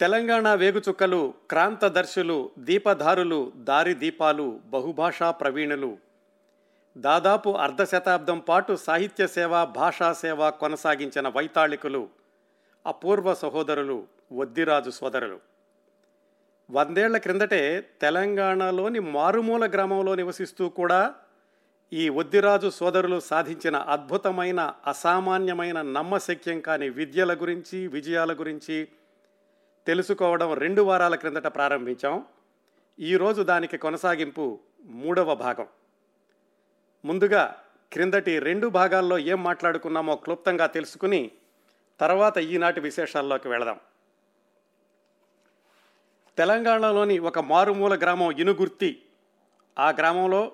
తెలంగాణ వేగుచుక్కలు క్రాంతదర్శులు దీపధారులు దారి దీపాలు బహుభాషా ప్రవీణులు. దాదాపు అర్ధ శతాబ్దం పాటు సాహిత్య సేవ భాషా సేవ కొనసాగించిన వైతాళికులు అపూర్వ సహోదరులు వద్దిరాజు సోదరులు. వందేళ్ళ క్రిందటే తెలంగాణలోని మారుమూల గ్రామంలో నివసిస్తూ కూడా ఈ వద్దిరాజు సోదరులు సాధించిన అద్భుతమైన అసామాన్యమైన నమ్మశక్యం కాని విద్యల గురించి విజయాల గురించి తెలుసుకోవడం రెండు వారాల క్రిందట ప్రారంభించాం. ఈరోజు దానికి కొనసాగింపు మూడవ భాగం. ముందుగా క్రిందటి రెండు భాగాల్లో ఏం మాట్లాడుకున్నామో క్లుప్తంగా తెలుసుకుని తర్వాత ఈనాటి విశేషాల్లోకి వెళదాం. తెలంగాణలోని ఒక మారుమూల గ్రామం ఇనుగుర్తి. ఆ గ్రామంలో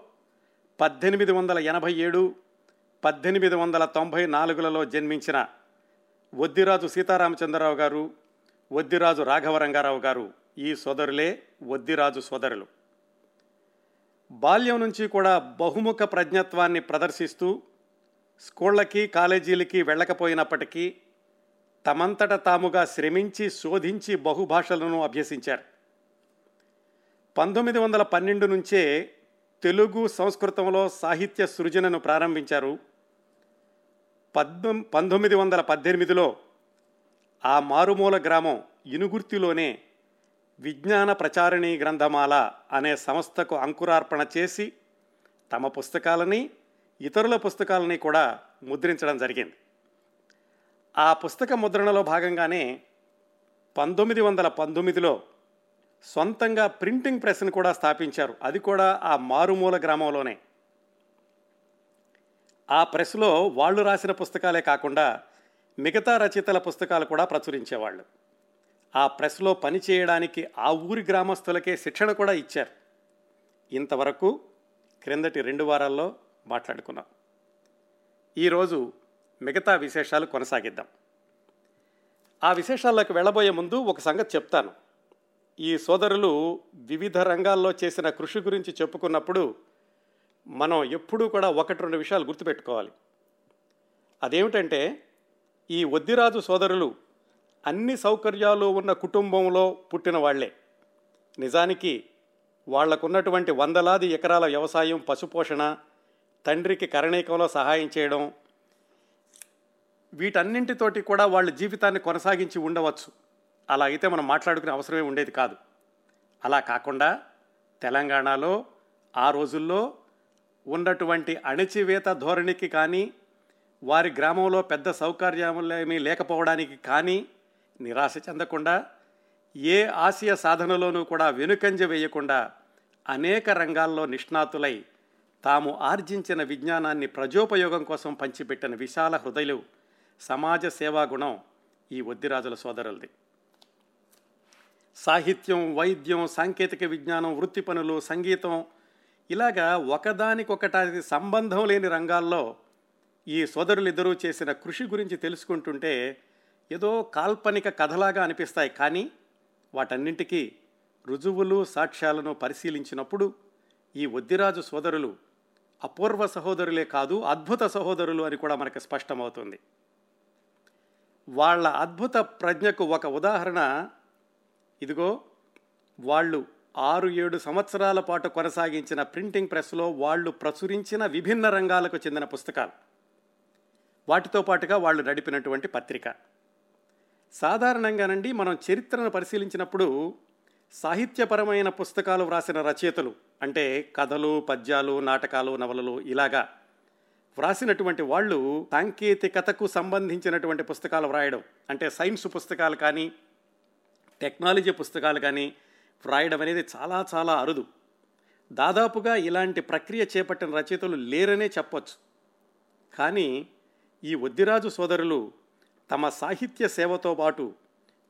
పద్దెనిమిది వందల ఎనభై ఏడు పద్దెనిమిది వందల తొంభై నాలుగులలో జన్మించిన వద్దిరాజు సీతారామచంద్రరావు గారు వద్దిరాజు రాఘవరంగారావు గారు ఈ సోదరులే వద్దిరాజు సోదరులు. బాల్యం నుంచి కూడా బహుముఖ ప్రజ్ఞత్వాన్ని ప్రదర్శిస్తూ స్కూళ్ళకి కాలేజీలకి వెళ్ళకపోయినప్పటికీ తమంతట తాముగా శ్రమించి శోధించి బహుభాషలను అభ్యసించారు. పంతొమ్మిది వందల పన్నెండు నుంచే తెలుగు సంస్కృతంలో సాహిత్య సృజనను ప్రారంభించారు. పద్మ పంతొమ్మిది వందల పద్దెనిమిదిలో ఆ మారుమూల గ్రామం ఇనుగుర్తిలోనే విజ్ఞాన ప్రచారిణి గ్రంథమాల అనే సంస్థకు అంకురార్పణ చేసి తమ పుస్తకాలని ఇతరుల పుస్తకాలని కూడా ముద్రించడం జరిగింది. ఆ పుస్తక ముద్రణలో భాగంగానే పంతొమ్మిది వందల పంతొమ్మిదిలో సొంతంగా ప్రింటింగ్ ప్రెస్ని కూడా స్థాపించారు. అది కూడా ఆ మారుమూల గ్రామంలోనే. ఆ ప్రెస్లో వాళ్ళు రాసిన పుస్తకాలే కాకుండా మిగతా రచయితల పుస్తకాలు కూడా ప్రచురించేవాళ్ళు. ఆ ప్రెస్లో పనిచేయడానికి ఆ ఊరి గ్రామస్తులకే శిక్షణ కూడా ఇచ్చారు. ఇంతవరకు క్రిందటి రెండు వారాల్లో మాట్లాడుకున్నాం. ఈరోజు మిగతా విశేషాలు కొనసాగిద్దాం. ఆ విశేషాల్లోకి వెళ్ళబోయే ముందు ఒక సంగతి చెప్తాను. ఈ సోదరులు వివిధ రంగాల్లో చేసిన కృషి గురించి చెప్పుకున్నప్పుడు మనం ఎప్పుడూ కూడా ఒకటి రెండు విషయాలు గుర్తుపెట్టుకోవాలి. అదేమిటంటే ఈ వద్దిరాజు సోదరులు అన్ని సౌకర్యాలు ఉన్న కుటుంబంలో పుట్టిన వాళ్ళే. నిజానికి వాళ్ళకున్నటువంటి వందలాది ఎకరాల వ్యవసాయం పశుపోషణ తండ్రికి కరణీకంలో సహాయం చేయడం వీటన్నింటితోటి కూడా వాళ్ళ జీవితాన్ని కొనసాగించి ఉండవచ్చు. అలా అయితే మనం మాట్లాడుకునే అవసరమే ఉండేది కాదు. అలా కాకుండా తెలంగాణలో ఆ రోజుల్లో ఉన్నటువంటి అణచివేత ధోరణికి కానీ వారి గ్రామంలో పెద్ద సౌకర్యములేమీ లేకపోవడానికి కానీ నిరాశ చెందకుండా ఏ ఆశయ సాధనలోనూ కూడా వెనుకంజ వేయకుండా అనేక రంగాల్లో నిష్ణాతులై తాము ఆర్జించిన విజ్ఞానాన్ని ప్రజోపయోగం కోసం పంచిపెట్టిన విశాల హృదయులు సమాజ సేవా గుణం ఈ వద్దిరాజుల సోదరులది. సాహిత్యం వైద్యం సాంకేతిక విజ్ఞానం వృత్తి పనులు సంగీతం ఇలాగా ఒకదానికొకటానికి సంబంధం లేని రంగాల్లో ఈ సోదరులిద్దరూ చేసిన కృషి గురించి తెలుసుకుంటుంటే ఏదో కాల్పనిక కథలాగా అనిపిస్తాయి. కానీ వాటన్నింటికీ రుజువులు సాక్ష్యాలను పరిశీలించినప్పుడు ఈ వద్దిరాజు సోదరులు అపూర్వ సహోదరులే కాదు అద్భుత సహోదరులు అని కూడా మనకు స్పష్టమవుతుంది. వాళ్ళ అద్భుత ప్రజ్ఞకు ఒక ఉదాహరణ ఇదిగో వాళ్ళు ఆరు ఏడు సంవత్సరాల పాటు కొనసాగించిన ప్రింటింగ్ ప్రెస్లో వాళ్ళు ప్రచురించిన విభిన్న రంగాలకు చెందిన పుస్తకాలు. వాటితో పాటుగా వాళ్ళు నడిపినటువంటి పత్రిక. సాధారణంగానండి మనం చరిత్రను పరిశీలించినప్పుడు సాహిత్యపరమైన పుస్తకాలు వ్రాసిన రచయితలు అంటే కథలు పద్యాలు నాటకాలు నవలలు ఇలాగా వ్రాసినటువంటి వాళ్ళు సాంకేతికతకు సంబంధించినటువంటి పుస్తకాలు వ్రాయడం అంటే సైన్స్ పుస్తకాలు కానీ టెక్నాలజీ పుస్తకాలు కానీ వ్రాయడం అనేది చాలా చాలా అరుదు. దాదాపుగా ఇలాంటి ప్రక్రియ చేపట్టిన రచయితలు లేరనే చెప్పొచ్చు. కానీ ఈ ఒద్దిరాజు సోదరులు తమ సాహిత్య సేవతో పాటు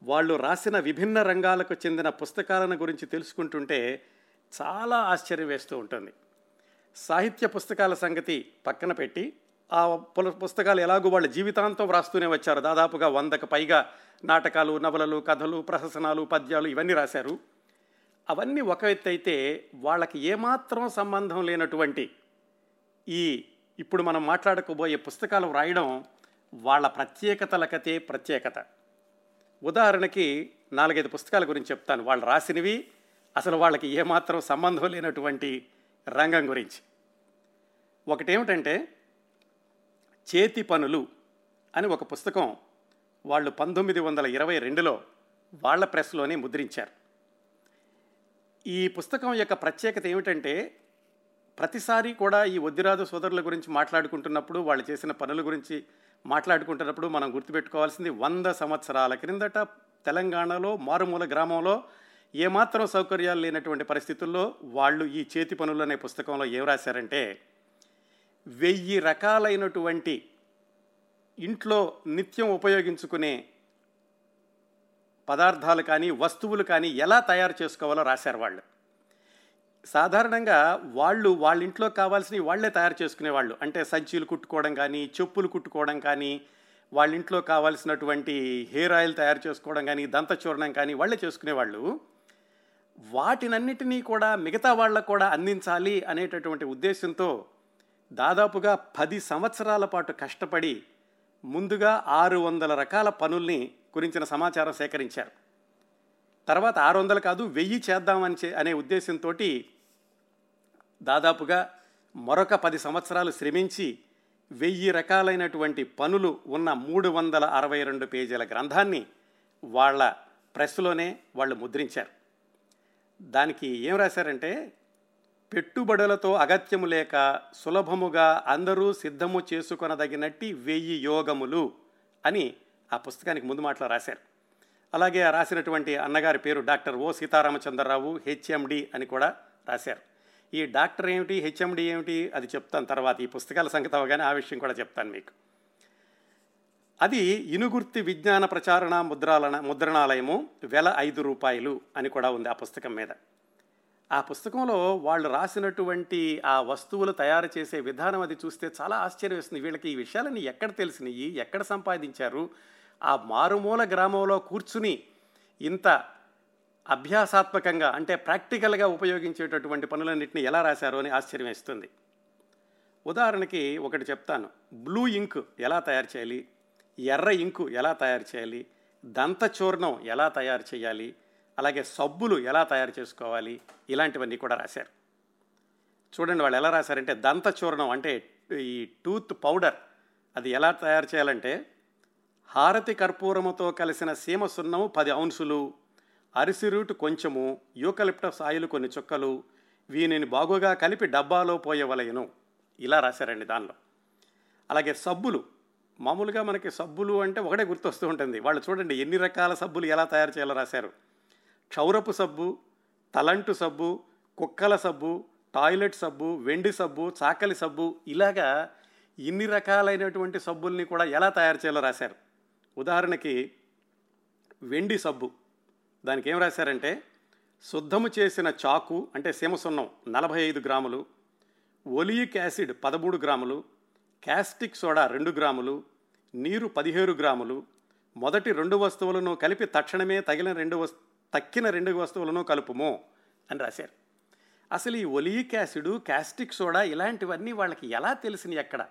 వాళ్ళు రాసిన విభిన్న రంగాలకు చెందిన పుస్తకాలను గురించి తెలుసుకుంటుంటే చాలా ఆశ్చర్యం వేస్తూ ఉంటుంది. సాహిత్య పుస్తకాల సంగతి పక్కన పెట్టి ఆ పుస్తకాలు ఎలాగో వాళ్ళ జీవితాంతం వ్రాస్తూనే వచ్చారు. దాదాపుగా వందకు పైగా నాటకాలు నవలలు కథలు ప్రహసనాలు పద్యాలు ఇవన్నీ రాశారు. అవన్నీ ఒక ఎత్తు అయితే వాళ్ళకి ఏమాత్రం సంబంధం లేనటువంటి ఈ ఇప్పుడు మనం మాట్లాడుకోబోయే పుస్తకాలు వ్రాయడం వాళ్ళ ప్రత్యేకతలకతే ప్రత్యేకత. ఉదాహరణకి నాలుగైదు పుస్తకాల గురించి చెప్తాను. వాళ్ళు రాసినవి అసలు వాళ్ళకి ఏమాత్రం సంబంధం లేనటువంటి రంగం గురించి. ఒకటేమిటంటే చేతి పనులు అని ఒక పుస్తకం వాళ్ళు పంతొమ్మిది వందల ఇరవై రెండులో వాళ్ళ ప్రెస్లోనే ముద్రించారు. ఈ పుస్తకం యొక్క ప్రత్యేకత ఏమిటంటే ప్రతిసారి కూడా ఈ వద్దిరాజు సోదరుల గురించి మాట్లాడుకుంటున్నప్పుడు వాళ్ళు చేసిన పనుల గురించి మాట్లాడుకుంటున్నప్పుడు మనం గుర్తుపెట్టుకోవాల్సింది వంద సంవత్సరాల క్రిందట తెలంగాణలో మారుమూల గ్రామంలో ఏమాత్రం సౌకర్యాలు లేనటువంటి పరిస్థితుల్లో వాళ్ళు ఈ చేతి పనులు అనే పుస్తకంలో ఏం రాశారంటే వెయ్యి రకాలైనటువంటి ఇంట్లో నిత్యం ఉపయోగించుకునే పదార్థాలు కానీ వస్తువులు కానీ ఎలా తయారు చేసుకోవాలో రాశారు వాళ్ళు. సాధారణంగా వాళ్ళు వాళ్ళ ఇంట్లో కావాల్సినవి వాళ్ళే తయారు చేసుకునేవాళ్ళు. అంటే సంచీలు కుట్టుకోవడం కానీ చెప్పులు కుట్టుకోవడం కానీ వాళ్ళ ఇంట్లో కావాల్సినటువంటి హెయిర్ ఆయిల్ తయారు చేసుకోవడం కానీ దంతచూర్ణం కానీ వాళ్ళే చేసుకునేవాళ్ళు. వాటినన్నిటినీ కూడా మిగతా వాళ్ళకు కూడా అందించాలి అనేటటువంటి ఉద్దేశంతో దాదాపుగా పది సంవత్సరాల పాటు కష్టపడి ముందుగా ఆరు వందల రకాల పనుల్ని గురించిన సమాచారం సేకరించారు. తర్వాత ఆరు వందలు కాదు వెయ్యి చేద్దామని అనే ఉద్దేశంతో దాదాపుగా మరొక పది సంవత్సరాలు శ్రమించి వెయ్యి రకాలైనటువంటి పనులు ఉన్న మూడు వందల అరవై రెండు పేజీల గ్రంథాన్ని వాళ్ళ ప్రెస్లోనే వాళ్ళు ముద్రించారు. దానికి ఏం రాశారంటే పెట్టుబడులతో అగత్యము లేక సులభముగా అందరూ సిద్ధము చేసుకొనదగినట్టి వెయ్యి యోగములు అని ఆ పుస్తకానికి ముందు మాటలో రాశారు. అలాగే రాసినటువంటి అన్నగారి పేరు డాక్టర్ ఓ సీతారామచంద్రరావు హెచ్ఎండి అని కూడా రాశారు. ఈ డాక్టర్ ఏమిటి హెచ్ఎండి ఏమిటి అది చెప్తాను తర్వాత. ఈ పుస్తకాల సంగతి అవగానే ఆ విషయం కూడా చెప్తాను మీకు. అది ఇనుగుర్తి విజ్ఞాన ప్రచారణ ముద్రాలన ముద్రణాలయము వెల ఐదు రూపాయలు అని కూడా ఉంది ఆ పుస్తకం మీద. ఆ పుస్తకంలో వాళ్ళు రాసినటువంటి ఆ వస్తువులు తయారు చేసే విధానం అది చూస్తే చాలా ఆశ్చర్యం వేస్తుంది. వీళ్ళకి ఈ విషయాలన్నీ ఎక్కడ తెలిసినాయి ఎక్కడ సంపాదించారు? ఆ మారుమూల గ్రామంలో కూర్చుని ఇంత అభ్యాసాత్మకంగా అంటే ప్రాక్టికల్గా ఉపయోగించేటటువంటి పనులన్నింటినీ ఎలా రాశారో అని ఆశ్చర్యం వేస్తుంది. ఉదాహరణకి ఒకటి చెప్తాను. బ్లూ ఇంక్ ఎలా తయారు చేయాలి? ఎర్ర ఇంకు ఎలా తయారు చేయాలి? దంతచూర్ణం ఎలా తయారు చేయాలి? అలాగే సబ్బులు ఎలా తయారు చేసుకోవాలి? ఇలాంటివన్నీ కూడా రాశారు. చూడండి వాళ్ళు ఎలా రాశారంటే దంతచూర్ణం అంటే ఈ టూత్ పౌడర్ అది ఎలా తయారు చేయాలంటే హారతి కర్పూరముతో కలిసిన సీమ సున్నము పది ఔన్సులు అరిసి రూటు కొంచెము యూకలిప్టస్ ఆయిల్ కొన్ని చుక్కలు వీనిని బాగుగా కలిపి డబ్బాలో పోయవలయను ఇలా రాశారండి దానిలో. అలాగే సబ్బులు. మామూలుగా మనకి సబ్బులు అంటే ఒకటే గుర్తొస్తూ ఉంటుంది. వాళ్ళు చూడండి ఎన్ని రకాల సబ్బులు ఎలా తయారు చేయాలో రాశారు. క్షౌరపు సబ్బు తలంటు సబ్బు కుక్కల సబ్బు టాయిలెట్ సబ్బు వెండి సబ్బు చాకలి సబ్బు ఇలాగా ఇన్ని రకాలైనటువంటి సబ్బుల్ని కూడా ఎలా తయారు చేయాలో రాశారు. ఉదాహరణకి వెండి సబ్బు. దానికి ఏం రాశారంటే శుద్ధము చేసిన చాకు అంటే సీమసున్నం నలభై ఐదు గ్రాములు ఒలియిక్ యాసిడ్ పదమూడు గ్రాములు క్యాస్టిక్ సోడా రెండు గ్రాములు నీరు పదిహేడు గ్రాములు మొదటి రెండు వస్తువులను కలిపి తక్షణమే తగిలిన రెండు వస్తు తక్కిన రెండు వస్తువులను కలుపుము అని రాశారు. అసలు ఈ ఒలియిక్ యాసిడ్ క్యాస్టిక్ సోడా ఇలాంటివన్నీ వాళ్ళకి ఎలా తెలిసినాయి ఎక్కడ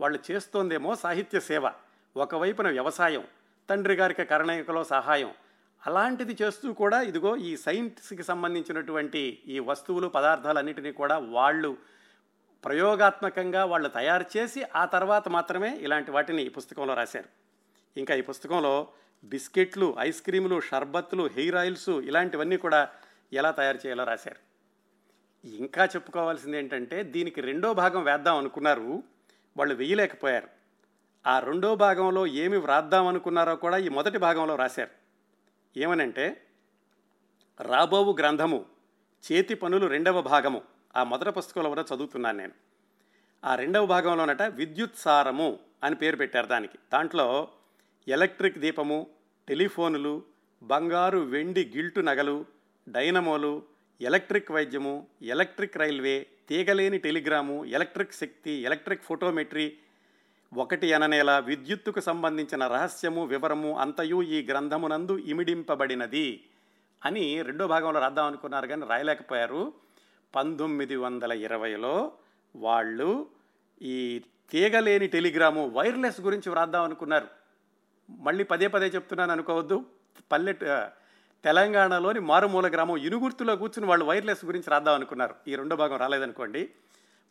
వాళ్ళు చేస్తోందేమో సాహిత్య సేవ ఒకవైపున వ్యవసాయం తండ్రి గారికి కరణికలో సహాయం అలాంటిది చేస్తూ కూడా ఇదిగో ఈ సైన్స్కి సంబంధించినటువంటి ఈ వస్తువులు పదార్థాలన్నింటినీ కూడా వాళ్ళు ప్రయోగాత్మకంగా వాళ్ళు తయారు చేసి ఆ తర్వాత మాత్రమే ఇలాంటి వాటిని ఈ పుస్తకంలో రాశారు. ఇంకా ఈ పుస్తకంలో బిస్కెట్లు ఐస్ క్రీములు షర్బత్లు హెయిర్ ఆయిల్స్ ఇలాంటివన్నీ కూడా ఎలా తయారు చేయాలో రాశారు. ఇంకా చెప్పుకోవాల్సింది ఏంటంటే దీనికి రెండో భాగం వేద్దాం అనుకున్నారు వాళ్ళు వేయలేకపోయారు. ఆ రెండో భాగంలో ఏమి వ్రాద్దాం అనుకున్నారో కూడా ఈ మొదటి భాగంలో రాశారు. ఏమనంటే రాబోవు గ్రంథము చేతి పనులు రెండవ భాగము. ఆ మొదటి పుస్తకంలో కూడా చదువుతున్నాను నేను. ఆ రెండవ భాగంలోనట విద్యుత్ సారము అని పేరు పెట్టారు దానికి. దాంట్లో ఎలక్ట్రిక్ దీపము టెలిఫోనులు బంగారు వెండి గిల్టు నగలు డైనమోలు ఎలక్ట్రిక్ వైద్యము ఎలక్ట్రిక్ రైల్వే తీగలేని టెలిగ్రాము ఎలక్ట్రిక్ శక్తి ఎలక్ట్రిక్ ఫోటోమెట్రీ ఒకటి అననేల విద్యుత్తుకు సంబంధించిన రహస్యము వివరము అంతయు ఈ గ్రంథమునందు ఇమిడింపబడినది అని రెండో భాగంలో రాద్దాం అనుకున్నారు కానీ రాయలేకపోయారు. పంతొమ్మిది వందల ఇరవైలో వాళ్ళు ఈ తీగలేని టెలిగ్రాము వైర్లెస్ గురించి వ్రాద్దాం అనుకున్నారు. మళ్ళీ పదే పదే చెప్తున్నాను అనుకోవద్దు. పల్లె తెలంగాణలోని మారుమూల గ్రామం ఇనుగుర్తులో కూర్చుని వాళ్ళు వైర్లెస్ గురించి రాద్దాం అనుకున్నారు. ఈ రెండో భాగం రాలేదనుకోండి.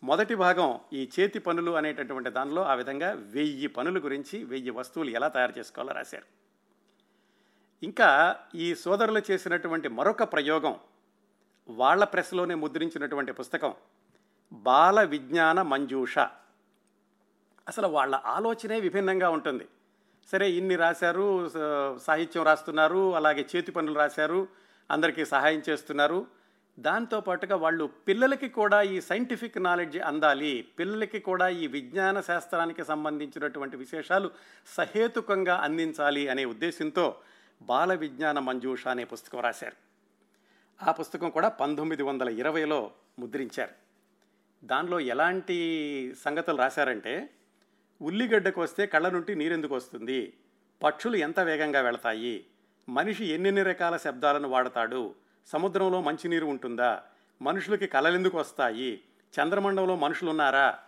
మొదటి భాగం ఈ చేతి పనులు అనేటటువంటి దానిలో ఆ విధంగా వెయ్యి పనుల గురించి వెయ్యి వస్తువులు ఎలా తయారు చేసుకోవాలో రాశారు. ఇంకా ఈ సోదరులు చేసినటువంటి మరొక ప్రయోగం వాళ్ళ ప్రెస్లోనే ముద్రించినటువంటి పుస్తకం బాల విజ్ఞాన మంజూష. అసలు వాళ్ళ ఆలోచనే విభిన్నంగా ఉంటుంది. సరే ఇన్ని రాశారు సాహిత్యం రాస్తున్నారు అలాగే చేతి పనులు రాశారు అందరికీ సహాయం చేస్తున్నారు దాంతో పాటుగా వాళ్ళు పిల్లలకి కూడా ఈ సైంటిఫిక్ నాలెడ్జ్ అందాలి పిల్లలకి కూడా ఈ విజ్ఞాన శాస్త్రానికి సంబంధించినటువంటి విశేషాలు సహేతుకంగా అందించాలి అనే ఉద్దేశంతో బాల విజ్ఞాన మంజూష అనే పుస్తకం రాశారు. ఆ పుస్తకం కూడా పంతొమ్మిది వందల ఇరవైలో ముద్రించారు. దానిలో ఎలాంటి సంగతులు రాశారంటే ఉల్లిగడ్డకు వస్తే కళ్ళ నుండి నీరెందుకు వస్తుంది? పక్షులు ఎంత వేగంగా వెళతాయి? మనిషి ఎన్నెన్ని రకాల శబ్దాలను వాడతాడు? సముద్రంలో మంచినీరు ఉంటుందా? మనుషులకి కలలెందుకు వస్తాయి? చంద్రమండలంలో మనుషులున్నారా?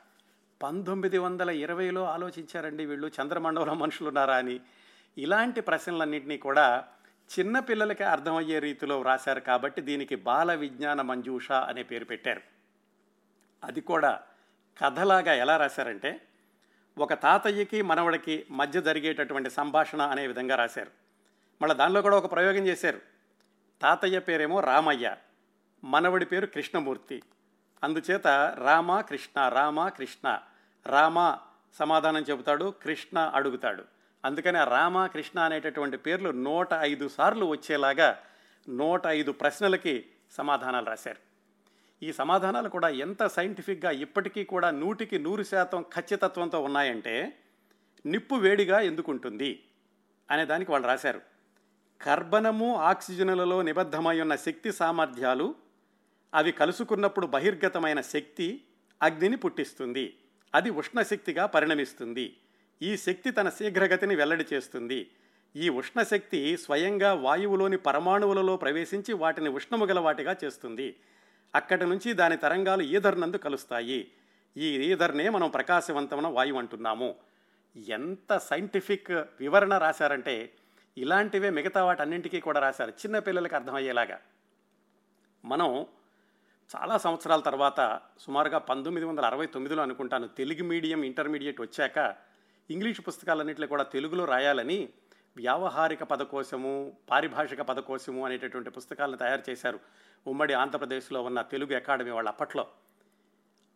పంతొమ్మిది వందల ఇరవైలో ఆలోచించారండి వీళ్ళు చంద్రమండలంలో మనుషులున్నారా అని. ఇలాంటి ప్రశ్నలన్నింటినీ కూడా చిన్నపిల్లలకి అర్థమయ్యే రీతిలో రాశారు కాబట్టి దీనికి బాల విజ్ఞాన మంజూష అనే పేరు పెట్టారు. అది కూడా కథలాగా ఎలా రాశారంటే ఒక తాతయ్యకి మనవడికి మధ్య జరిగేటటువంటి సంభాషణ అనే విధంగా రాశారు. మళ్ళీ దానిలో కూడా ఒక ప్రయోగం చేశారు. తాతయ్య పేరేమో రామయ్య. మనవడి పేరు కృష్ణమూర్తి. అందుచేత రామ కృష్ణ రామ కృష్ణ. రామ సమాధానం చెబుతాడు కృష్ణ అడుగుతాడు. అందుకని ఆ రామ కృష్ణ అనేటటువంటి పేర్లు నూట ఐదు సార్లు వచ్చేలాగా నూట ఐదు ప్రశ్నలకి సమాధానాలు రాశారు. ఈ సమాధానాలు కూడా ఎంత సైంటిఫిక్గా ఇప్పటికీ కూడా నూటికి నూరు శాతం ఖచ్చితత్వంతో ఉన్నాయంటే నిప్పు వేడిగా ఎందుకుంటుంది అనే దానికి వాళ్ళు రాశారు. కర్బనము ఆక్సిజనులలో నిబద్ధమై ఉన్న శక్తి సామర్థ్యాలు అవి కలుసుకున్నప్పుడు బహిర్గతమైన శక్తి అగ్నిని పుట్టిస్తుంది. అది ఉష్ణశక్తిగా పరిణమిస్తుంది. ఈ శక్తి తన శీఘ్రగతిని వెల్లడి చేస్తుంది. ఈ ఉష్ణశక్తి స్వయంగా వాయువులోని పరమాణువులలో ప్రవేశించి వాటిని ఉష్ణముగల వాటిగా చేస్తుంది. అక్కడి నుంచి దాని తరంగాలు ఈధర్నందు కలుస్తాయి. ఈ ఈధర్నే మనం ప్రకాశవంతమైన వాయువు అంటున్నాము. ఎంత సైంటిఫిక్ వివరణ రాశారంటే ఇలాంటివే మిగతా వాటన్నింటికీ కూడా రాశారు. చిన్న పిల్లలకి అర్థమయ్యేలాగా. మనం చాలా సంవత్సరాల తర్వాత సుమారుగా పంతొమ్మిది వందల అరవై తొమ్మిదిలో అనుకుంటాను తెలుగు మీడియం ఇంటర్మీడియట్ వచ్చాక ఇంగ్లీష్ పుస్తకాలన్నింటిలో కూడా తెలుగులో రాయాలని వ్యావహారిక పదకోశము పారిభాషిక పదకోశము అనేటటువంటి పుస్తకాలను తయారు చేశారు. ఉమ్మడి ఆంధ్రప్రదేశ్లో ఉన్న తెలుగు అకాడమీ వాళ్ళు అప్పట్లో.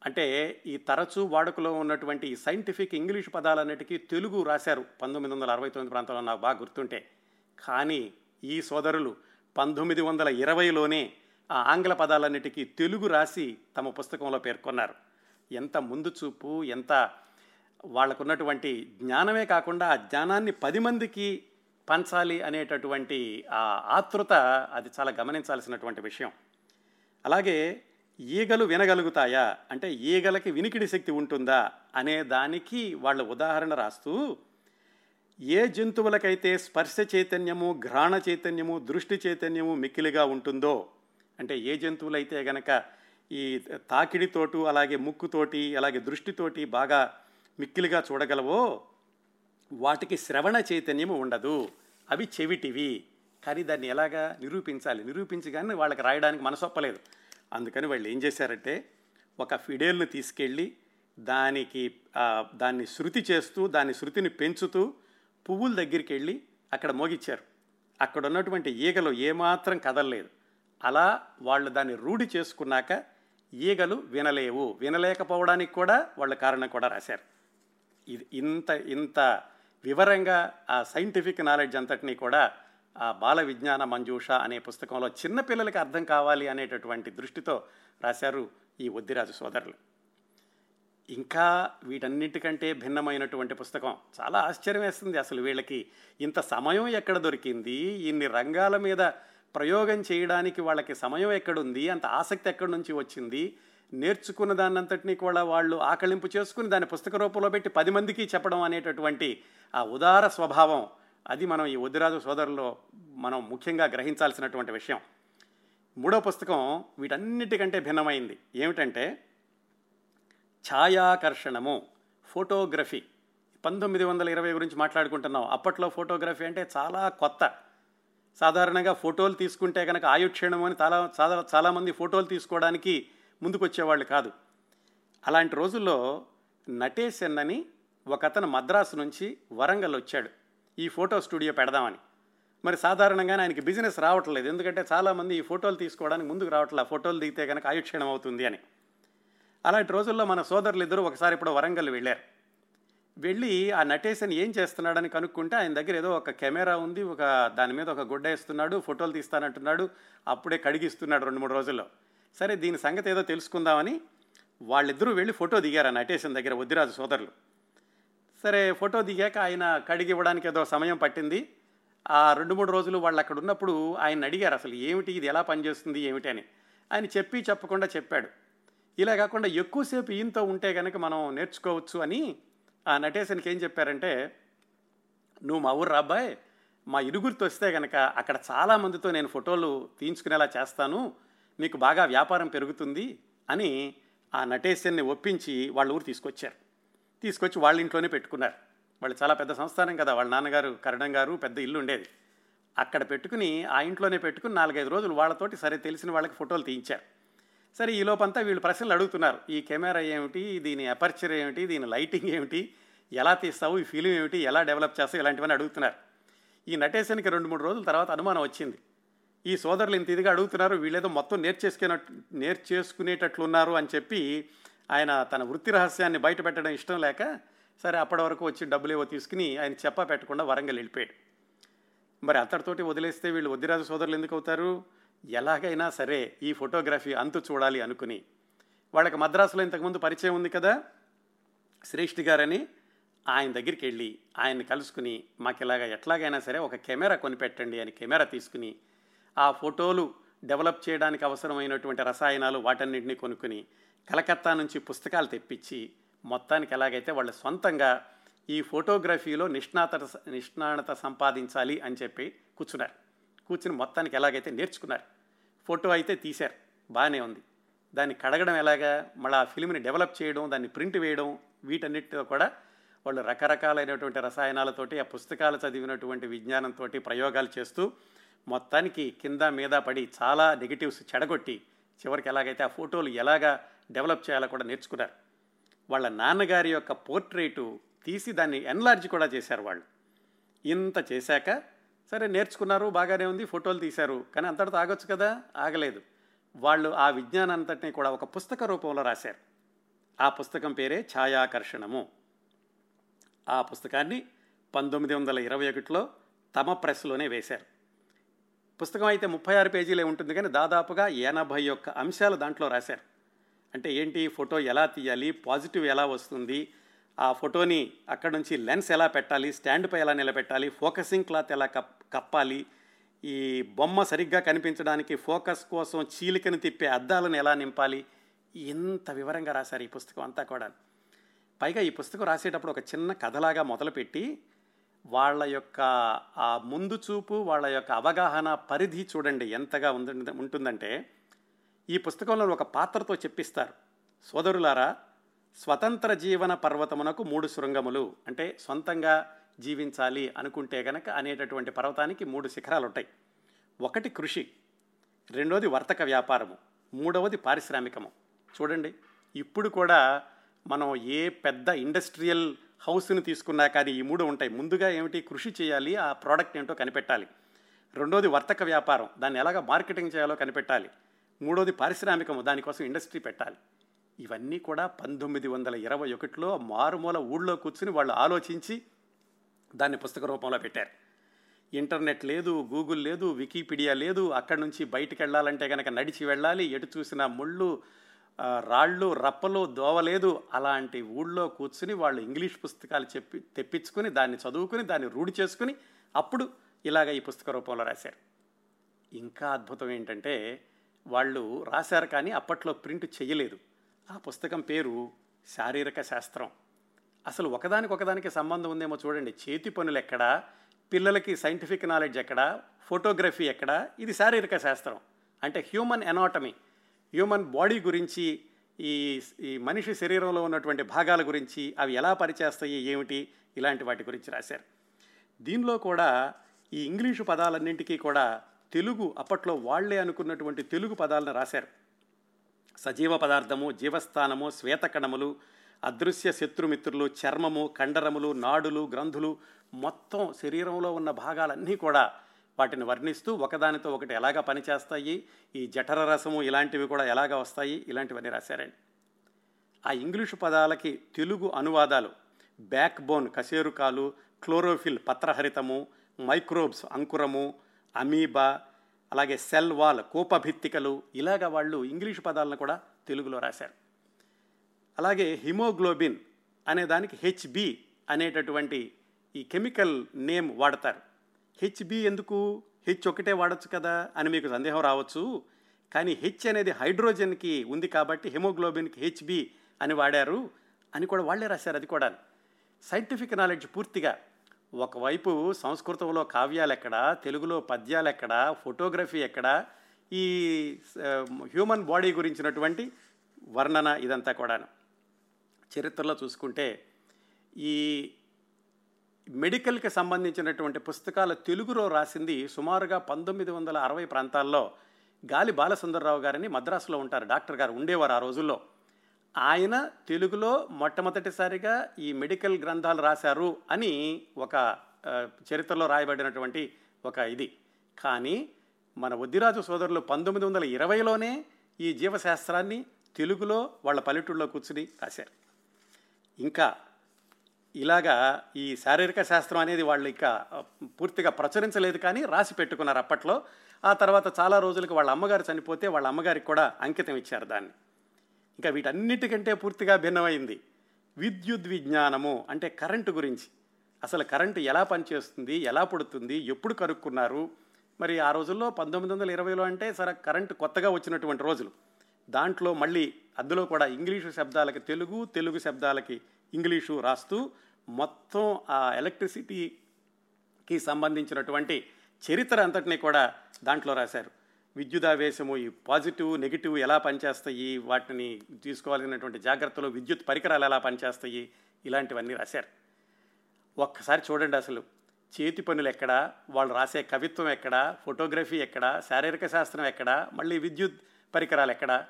అంటే ఈ తరచూ వాడుకలో ఉన్నటువంటి సైంటిఫిక్ ఇంగ్లీష్ పదాలన్నిటికీ తెలుగు రాశారు పంతొమ్మిది వందల అరవై తొమ్మిది ప్రాంతంలో నాకు బాగా గుర్తుంటే. కానీ ఈ సోదరులు పంతొమ్మిది వందల ఇరవైలోనే ఆ ఆంగ్ల పదాలన్నిటికీ తెలుగు రాసి తమ పుస్తకంలో పేర్కొన్నారు. ఎంత ముందు చూపు ఎంత వాళ్ళకున్నటువంటి జ్ఞానమే కాకుండా ఆ జ్ఞానాన్ని పది మందికి పంచాలి అనేటటువంటి ఆ ఆతృత అది చాలా గమనించాల్సినటువంటి విషయం. అలాగే ఈగలు వినగలుగుతాయా? అంటే ఈగలకి వినికిడి శక్తి ఉంటుందా? అనే దానికి వాళ్ళ ఉదాహరణ రాస్తూ ఏ జంతువులకైతే స్పర్శ చైతన్యము ఘ్రాణ చైతన్యము దృష్టి చైతన్యము మిక్కిలిగా ఉంటుందో అంటే ఏ జంతువులైతే గనక ఈ తాకిడితోటు అలాగే ముక్కుతోటి అలాగే దృష్టితోటి బాగా మిక్కిలిగా చూడగలవో వాటికి శ్రవణ చైతన్యము ఉండదు. అవి చెవిటివి. కానీ దాన్ని ఎలాగా నిరూపించాలి? నిరూపించగానే వాళ్ళకి రాయడానికి మనసొప్పలేదు. అందుకని వాళ్ళు ఏం చేశారంటే ఒక ఫిడేల్ని తీసుకెళ్ళి దానికి దాన్ని శృతి చేస్తూ దాని శృతిని పెంచుతూ పువ్వుల దగ్గరికి వెళ్ళి అక్కడ మోగిచ్చారు. అక్కడ ఉన్నటువంటి ఈగలు ఏమాత్రం కదలలేదు. అలా వాళ్ళు దాన్ని రూఢి చేసుకున్నాక ఈగలు వినలేవు. వినలేకపోవడానికి కూడా వాళ్ళ కారణం కూడా రాశారు. ఇది ఇంత ఇంత వివరంగా ఆ సైంటిఫిక్ నాలెడ్జ్ అంతటినీ కూడా బాల విజ్ఞాన మంజూష అనే పుస్తకంలో చిన్నపిల్లలకి అర్థం కావాలి అనేటటువంటి దృష్టితో రాశారు ఈ ఒద్దిరాజు సోదరులు. ఇంకా వీటన్నిటికంటే భిన్నమైనటువంటి పుస్తకం చాలా ఆశ్చర్యం వేస్తుంది అసలు వీళ్ళకి. ఇంత సమయం ఎక్కడ దొరికింది? ఇన్ని రంగాల మీద ప్రయోగం చేయడానికి వాళ్ళకి సమయం ఎక్కడుంది? అంత ఆసక్తి ఎక్కడి నుంచి వచ్చింది? నేర్చుకున్న దాన్నంతటినీ కూడా వాళ్ళు ఆకలింపు చేసుకుని దాన్ని పుస్తక రూపంలో పెట్టి పది మందికి చెప్పడం అనేటటువంటి ఆ ఉదార స్వభావం అది మనం ఈ వదిరాజు సోదరులో మనం ముఖ్యంగా గ్రహించాల్సినటువంటి విషయం. మూడో పుస్తకం వీటన్నిటికంటే భిన్నమైంది. ఏమిటంటే ఛాయాకర్షణము ఫోటోగ్రఫీ. పంతొమ్మిది వందల ఇరవై గురించి మాట్లాడుకుంటున్నాం. అప్పట్లో ఫోటోగ్రఫీ అంటే చాలా కొత్త. సాధారణంగా ఫోటోలు తీసుకుంటే కనుక ఆయుక్షేణం అని చాలా చాలా చాలామంది ఫోటోలు తీసుకోవడానికి ముందుకొచ్చేవాళ్ళు కాదు. అలాంటి రోజుల్లో నటేశన్ అని ఒక అతను మద్రాసు నుంచి వరంగల్ వచ్చాడు. ఈ ఫోటో స్టూడియో పెడదామని. మరి సాధారణంగానే ఆయనకి బిజినెస్ రావట్లేదు. ఎందుకంటే చాలామంది ఈ ఫోటోలు తీసుకోవడానికి ముందుకు రావట్లేదు ఫోటోలు దిగితే కనుక ఆయుక్షణం అవుతుంది అని. అలాంటి రోజుల్లో మన సోదరులు ఇద్దరు ఒకసారి ఇప్పుడు వరంగల్ వెళ్ళారు. వెళ్ళి ఆ నటేషన్ ఏం చేస్తున్నాడని కనుక్కుంటే ఆయన దగ్గర ఏదో ఒక కెమెరా ఉంది. ఒక దాని మీద ఒక గుడ్డ వేస్తున్నాడు ఫోటోలు తీస్తానంటున్నాడు. అప్పుడే కడిగిస్తున్నాడు రెండు మూడు రోజుల్లో. సరే దీని సంగతి ఏదో తెలుసుకుందామని వాళ్ళిద్దరూ వెళ్ళి ఫోటో దిగారు ఆ నటేషన్ దగ్గర వద్దిరాజు సోదరులు. సరే ఫోటో దిగాక ఆయన కడిగి ఇవ్వడానికి ఏదో సమయం పట్టింది. ఆ రెండు మూడు రోజులు వాళ్ళు అక్కడ ఉన్నప్పుడు ఆయన అడిగారు అసలు ఏమిటి ఇది ఎలా పనిచేస్తుంది ఏమిటి అని. ఆయన చెప్పి చెప్పకుండా చెప్పాడు. ఇలా కాకుండా ఎక్కువసేపు ఈయనతో ఉంటే కనుక మనం నేర్చుకోవచ్చు అని ఆ నటేశన్కి ఏం చెప్పారంటే నువ్వు మా ఊరు రాబాయ్ మా ఇరుగురితో వస్తే కనుక అక్కడ చాలా మందితో నేను ఫోటోలు తీయించుకునేలా చేస్తాను మీకు బాగా వ్యాపారం పెరుగుతుంది అని ఆ నటేశన్ని ఒప్పించి వాళ్ళ ఊరు తీసుకొచ్చారు. తీసుకొచ్చి వాళ్ళ ఇంట్లోనే పెట్టుకున్నారు. వాళ్ళు చాలా పెద్ద సంస్థానం కదా వాళ్ళ నాన్నగారు కరణం గారు పెద్ద ఇల్లు ఉండేది. అక్కడ పెట్టుకుని ఆ ఇంట్లోనే పెట్టుకుని నాలుగైదు రోజులు వాళ్ళతోటి సరే తెలిసిన వాళ్ళకి ఫోటోలు తీయించారు. సరే ఈ లోపంతా వీళ్ళు ప్రశ్నలు అడుగుతున్నారు. ఈ కెమెరా ఏమిటి దీని అపర్చర్ ఏమిటి దీని లైటింగ్ ఏమిటి ఎలా తీస్తావు ఈ ఫిలిం ఏమిటి ఎలా డెవలప్ చేస్తావు ఇలాంటివన్నీ అడుగుతున్నారు. ఈ నటేషన్కి రెండు మూడు రోజుల తర్వాత అనుమానం వచ్చింది. ఈ సోదరులు ఇంత ఇదిగా అడుగుతున్నారు వీళ్ళేదో మొత్తం నేర్చేసుకునే నేర్చేసుకునేటట్లున్నారు అని చెప్పి ఆయన తన వృత్తి రహస్యాన్ని బయట పెట్టడం ఇష్టం లేక సరే అప్పటి వరకు వచ్చి డబ్బులు ఏవో తీసుకుని ఆయన చెప్పా పెట్టకుండా వరంగల్ వెళ్ళిపోయాడు. మరి అంతటితోటి వదిలేస్తే వీళ్ళు వద్దిరాజు సోదరులు ఎందుకు అవుతారు? ఎలాగైనా సరే ఈ ఫోటోగ్రఫీ అంతు చూడాలి అనుకుని. వాళ్ళకి మద్రాసులో ఇంతకుముందు పరిచయం ఉంది కదా? శ్రేష్ఠి గారని ఆయన దగ్గరికి వెళ్ళి ఆయన్ని కలుసుకుని మాకు ఇలాగ ఎట్లాగైనా సరే ఒక కెమెరా కొనిపెట్టండి అని కెమెరా తీసుకుని ఆ ఫోటోలు డెవలప్ చేయడానికి అవసరమైనటువంటి రసాయనాలు వాటన్నింటినీ కొనుక్కుని కలకత్తా నుంచి పుస్తకాలు తెప్పించి మొత్తానికి ఎలాగైతే వాళ్ళ సొంతంగా ఈ ఫోటోగ్రఫీలో నిష్ణాత నిష్ణాణత సంపాదించాలి అని చెప్పి కూర్చున్నారు. కూర్చుని మొత్తానికి ఎలాగైతే నేర్చుకున్నారు. ఫోటో అయితే తీశారు. బాగానే ఉంది. దాన్ని కడగడం ఎలాగా? మళ్ళీ ఆ ఫిల్మ్ని డెవలప్ చేయడం దాన్ని ప్రింట్ వేయడం వీటన్నిటితో కూడా వాళ్ళు రకరకాలైనటువంటి రసాయనాలతోటి ఆ పుస్తకాలు చదివినటువంటి విజ్ఞానంతో ప్రయోగాలు చేస్తూ మొత్తానికి కింద మీద పడి చాలా నెగిటివ్స్ చెడగొట్టి చివరికి ఎలాగైతే ఆ ఫోటోలు ఎలాగా డెవలప్ చేయాలో కూడా నేర్చుకున్నారు. వాళ్ళ నాన్నగారి యొక్క పోర్ట్రేటు తీసి దాన్ని ఎన్లార్జ్ కూడా చేశారు వాళ్ళు. ఇంత చేశాక సరే నేర్చుకున్నారు బాగానే ఉంది ఫోటోలు తీశారు కానీ అంతటితో ఆగొచ్చు కదా? ఆగలేదు. వాళ్ళు ఆ విజ్ఞానంతటిని కూడా ఒక పుస్తక రూపంలో రాశారు. ఆ పుస్తకం పేరే ఛాయాకర్షణము. ఆ పుస్తకాన్ని పంతొమ్మిది వందల ఇరవై ఒకటిలో తమ ప్రెస్లోనే వేశారు. పుస్తకం అయితే ముప్పై ఆరు పేజీలే ఉంటుంది కానీ దాదాపుగా ఎనభై ఒక్క అంశాలు దాంట్లో రాశారు. అంటే ఏంటి ఫోటో ఎలా తీయాలి పాజిటివ్ ఎలా వస్తుంది ఆ ఫోటోని అక్కడ నుంచి లెన్స్ ఎలా పెట్టాలి స్టాండ్పై ఎలా నిలబెట్టాలి ఫోకసింగ్ క్లాత్ ఎలా కప్ కప్పాలి ఈ బొమ్మ సరిగ్గా కనిపించడానికి ఫోకస్ కోసం చీలికను తిప్పే అద్దాలను ఎలా నింపాలి ఇంత వివరంగా రాశారు ఈ పుస్తకం అంతా కూడా. పైగా ఈ పుస్తకం రాసేటప్పుడు ఒక చిన్న కథలాగా మొదలుపెట్టి వాళ్ళ యొక్క ఆ ముందు చూపు వాళ్ళ యొక్క అవగాహన పరిధి చూడండి ఎంతగా ఉంది ఉంటుందంటే ఈ పుస్తకంలో ఒక పాత్రతో చెప్పిస్తారు. సోదరులారా స్వతంత్ర జీవన పర్వతమునకు మూడు శృంగములు. అంటే సొంతంగా జీవించాలి అనుకుంటే గనక అనేటటువంటి పర్వతానికి మూడు శిఖరాలు ఉంటాయి ఒకటి కృషి రెండోది వర్తక వ్యాపారము మూడవది పారిశ్రామికము. చూడండి ఇప్పుడు కూడా మనం ఏ పెద్ద ఇండస్ట్రియల్ హౌస్ని తీసుకున్నా కానీ ఈ మూడు ఉంటాయి. ముందుగా ఏమిటి? కృషి చేయాలి ఆ ప్రోడక్ట్ ఏంటో కనిపెట్టాలి. రెండోది వర్తక వ్యాపారం దాన్ని ఎలాగ మార్కెటింగ్ చేయాలో కనిపెట్టాలి. మూడోది పారిశ్రామికము దానికోసం ఇండస్ట్రీ పెట్టాలి. ఇవన్నీ కూడా పంతొమ్మిది వందల ఇరవై ఒకటిలో మారుమూల ఊళ్ళో కూర్చుని వాళ్ళు ఆలోచించి దాన్ని పుస్తక రూపంలో పెట్టారు. ఇంటర్నెట్ లేదు గూగుల్ లేదు వికీపీడియా లేదు అక్కడి నుంచి బయటికి వెళ్ళాలంటే కనుక నడిచి వెళ్ళాలి ఎటు చూసిన ముళ్ళు రాళ్ళు రప్పలు దోవలేదు అలాంటి ఊళ్ళో కూర్చుని వాళ్ళు ఇంగ్లీష్ పుస్తకాలు చెప్పి తెప్పించుకుని దాన్ని చదువుకుని దాన్ని రూఢి చేసుకుని అప్పుడు ఇలాగ ఈ పుస్తక రూపంలో రాశారు. ఇంకా అద్భుతం ఏంటంటే వాళ్ళు రాశారు కానీ అప్పట్లో ప్రింట్ చేయలేదు ఆ పుస్తకం పేరు శారీరక శాస్త్రం. అసలు ఒకదానికి ఒకదానికి సంబంధం ఉందేమో చూడండి. చేతి పనులు ఎక్కడా? పిల్లలకి సైంటిఫిక్ నాలెడ్జ్ ఎక్కడా? ఫోటోగ్రఫీ ఎక్కడా? ఇది శారీరక శాస్త్రం. అంటే హ్యూమన్ ఎనాటమీ. హ్యూమన్ బాడీ గురించి ఈ ఈ మనిషి శరీరంలో ఉన్నటువంటి భాగాల గురించి అవి ఎలా పనిచేస్తాయి ఏమిటి? ఇలాంటి వాటి గురించి రాశారు. దీనిలో కూడా ఈ ఇంగ్లీషు పదాలన్నింటికీ కూడా తెలుగు అప్పట్లో వాళ్ళే అనుకున్నటువంటి తెలుగు పదాలను రాశారు. సజీవ పదార్థము జీవస్థానము శ్వేతకణములు అదృశ్య శత్రుమిత్రులు చర్మము కండరములు నాడులు గ్రంథులు మొత్తం శరీరంలో ఉన్న భాగాలన్నీ కూడా వాటిని వర్ణిస్తూ ఒకదానితో ఒకటి ఎలాగ పనిచేస్తాయి ఈ జఠర రసము ఇలాంటివి కూడా ఎలాగ వస్తాయి ఇలాంటివన్నీ రాశారండి. ఆ ఇంగ్లీషు పదాలకి తెలుగు అనువాదాలు బ్యాక్ బోన్ కశేరుకాలు క్లోరోఫిల్ పత్రహరితము మైక్రోబ్స్ అంకురము అమీబా అలాగే సెల్ వాల్ కోపభిత్తికలు ఇలాగ వాళ్ళు ఇంగ్లీషు పదాలను కూడా తెలుగులో రాశారు. అలాగే హిమోగ్లోబిన్ అనే దానికి హెచ్బి అనేటటువంటి ఈ కెమికల్ నేమ్ వాడతారు. హెచ్బి ఎందుకు? హెచ్ ఒకటే వాడచ్చు కదా అని మీకు సందేహం రావచ్చు. కానీ హెచ్ అనేది హైడ్రోజన్కి ఉంది కాబట్టి హిమోగ్లోబిన్కి హెచ్బి అని వాడారు అని కూడా వాళ్ళే రాశారు అది కూడా సైంటిఫిక్ నాలెడ్జ్ పూర్తిగా ఒకవైపు సంస్కృతంలో కావ్యాలెక్కడ తెలుగులో పద్యాలు ఫోటోగ్రఫీ ఎక్కడ ఈ హ్యూమన్ బాడీ గురించినటువంటి వర్ణన ఇదంతా కూడాను. చరిత్రలో చూసుకుంటే ఈ మెడికల్కి సంబంధించినటువంటి పుస్తకాలు తెలుగులో రాసింది సుమారుగా పంతొమ్మిది వందల అరవై ప్రాంతాల్లో గాలి బాలసుందరరావు గారిని మద్రాసులో ఉంటారు. డాక్టర్ గారు ఉండేవారు ఆ రోజుల్లో. ఆయన తెలుగులో మొట్టమొదటిసారిగా ఈ మెడికల్ గ్రంథాలు రాశారు అని ఒక చరిత్రలో రాయబడినటువంటి ఒక ఇది. కానీ మన వద్దిరాజు సోదరులు పంతొమ్మిది వందల ఇరవైలోనే ఈ జీవశాస్త్రాన్ని తెలుగులో వాళ్ళ పల్లెటూళ్ళలో కూర్చుని రాశారు. ఇంకా ఇలాగా ఈ శారీరక శాస్త్రం అనేది వాళ్ళు ఇంకా పూర్తిగా ప్రచురించలేదు కానీ రాసి పెట్టుకున్నారు అప్పట్లో. ఆ తర్వాత చాలా రోజులకు వాళ్ళ అమ్మగారు చనిపోతే వాళ్ళ అమ్మగారికి కూడా అంకితం ఇచ్చారు దాన్ని. ఇంకా వీటన్నిటికంటే పూర్తిగా భిన్నమైంది. విద్యుత్ విజ్ఞానము అంటే కరెంటు గురించి. అసలు కరెంటు ఎలా పనిచేస్తుంది ఎలా పుడుతుంది ఎప్పుడు కనుక్కున్నారు? మరి ఆ రోజుల్లో పంతొమ్మిది వందల ఇరవైలో అంటే సరే కరెంటు కొత్తగా వచ్చినటువంటి రోజులు. దాంట్లో మళ్ళీ అందులో కూడా ఇంగ్లీషు శబ్దాలకి తెలుగు తెలుగు శబ్దాలకి ఇంగ్లీషు రాస్తూ మొత్తం ఆ ఎలక్ట్రిసిటీకి సంబంధించినటువంటి చరిత్ర అంతటినీ కూడా దాంట్లో రాశారు. విద్యుదావేశము ఈ పాజిటివ్ నెగిటివ్ ఎలా పనిచేస్తాయి? వాటిని తీసుకోవాల్సినటువంటి జాగ్రత్తలు విద్యుత్ పరికరాలు ఎలా పనిచేస్తాయి? ఇలాంటివన్నీ రాశారు. ఒక్కసారి చూడండి అసలు. చేతి పనులు ఎక్కడ? వాళ్ళు రాసే కవిత్వం ఎక్కడ? ఫోటోగ్రఫీ ఎక్కడ? శారీరక శాస్త్రం ఎక్కడ? మళ్ళీ విద్యుత్ పరికరాలు ఎక్కడ?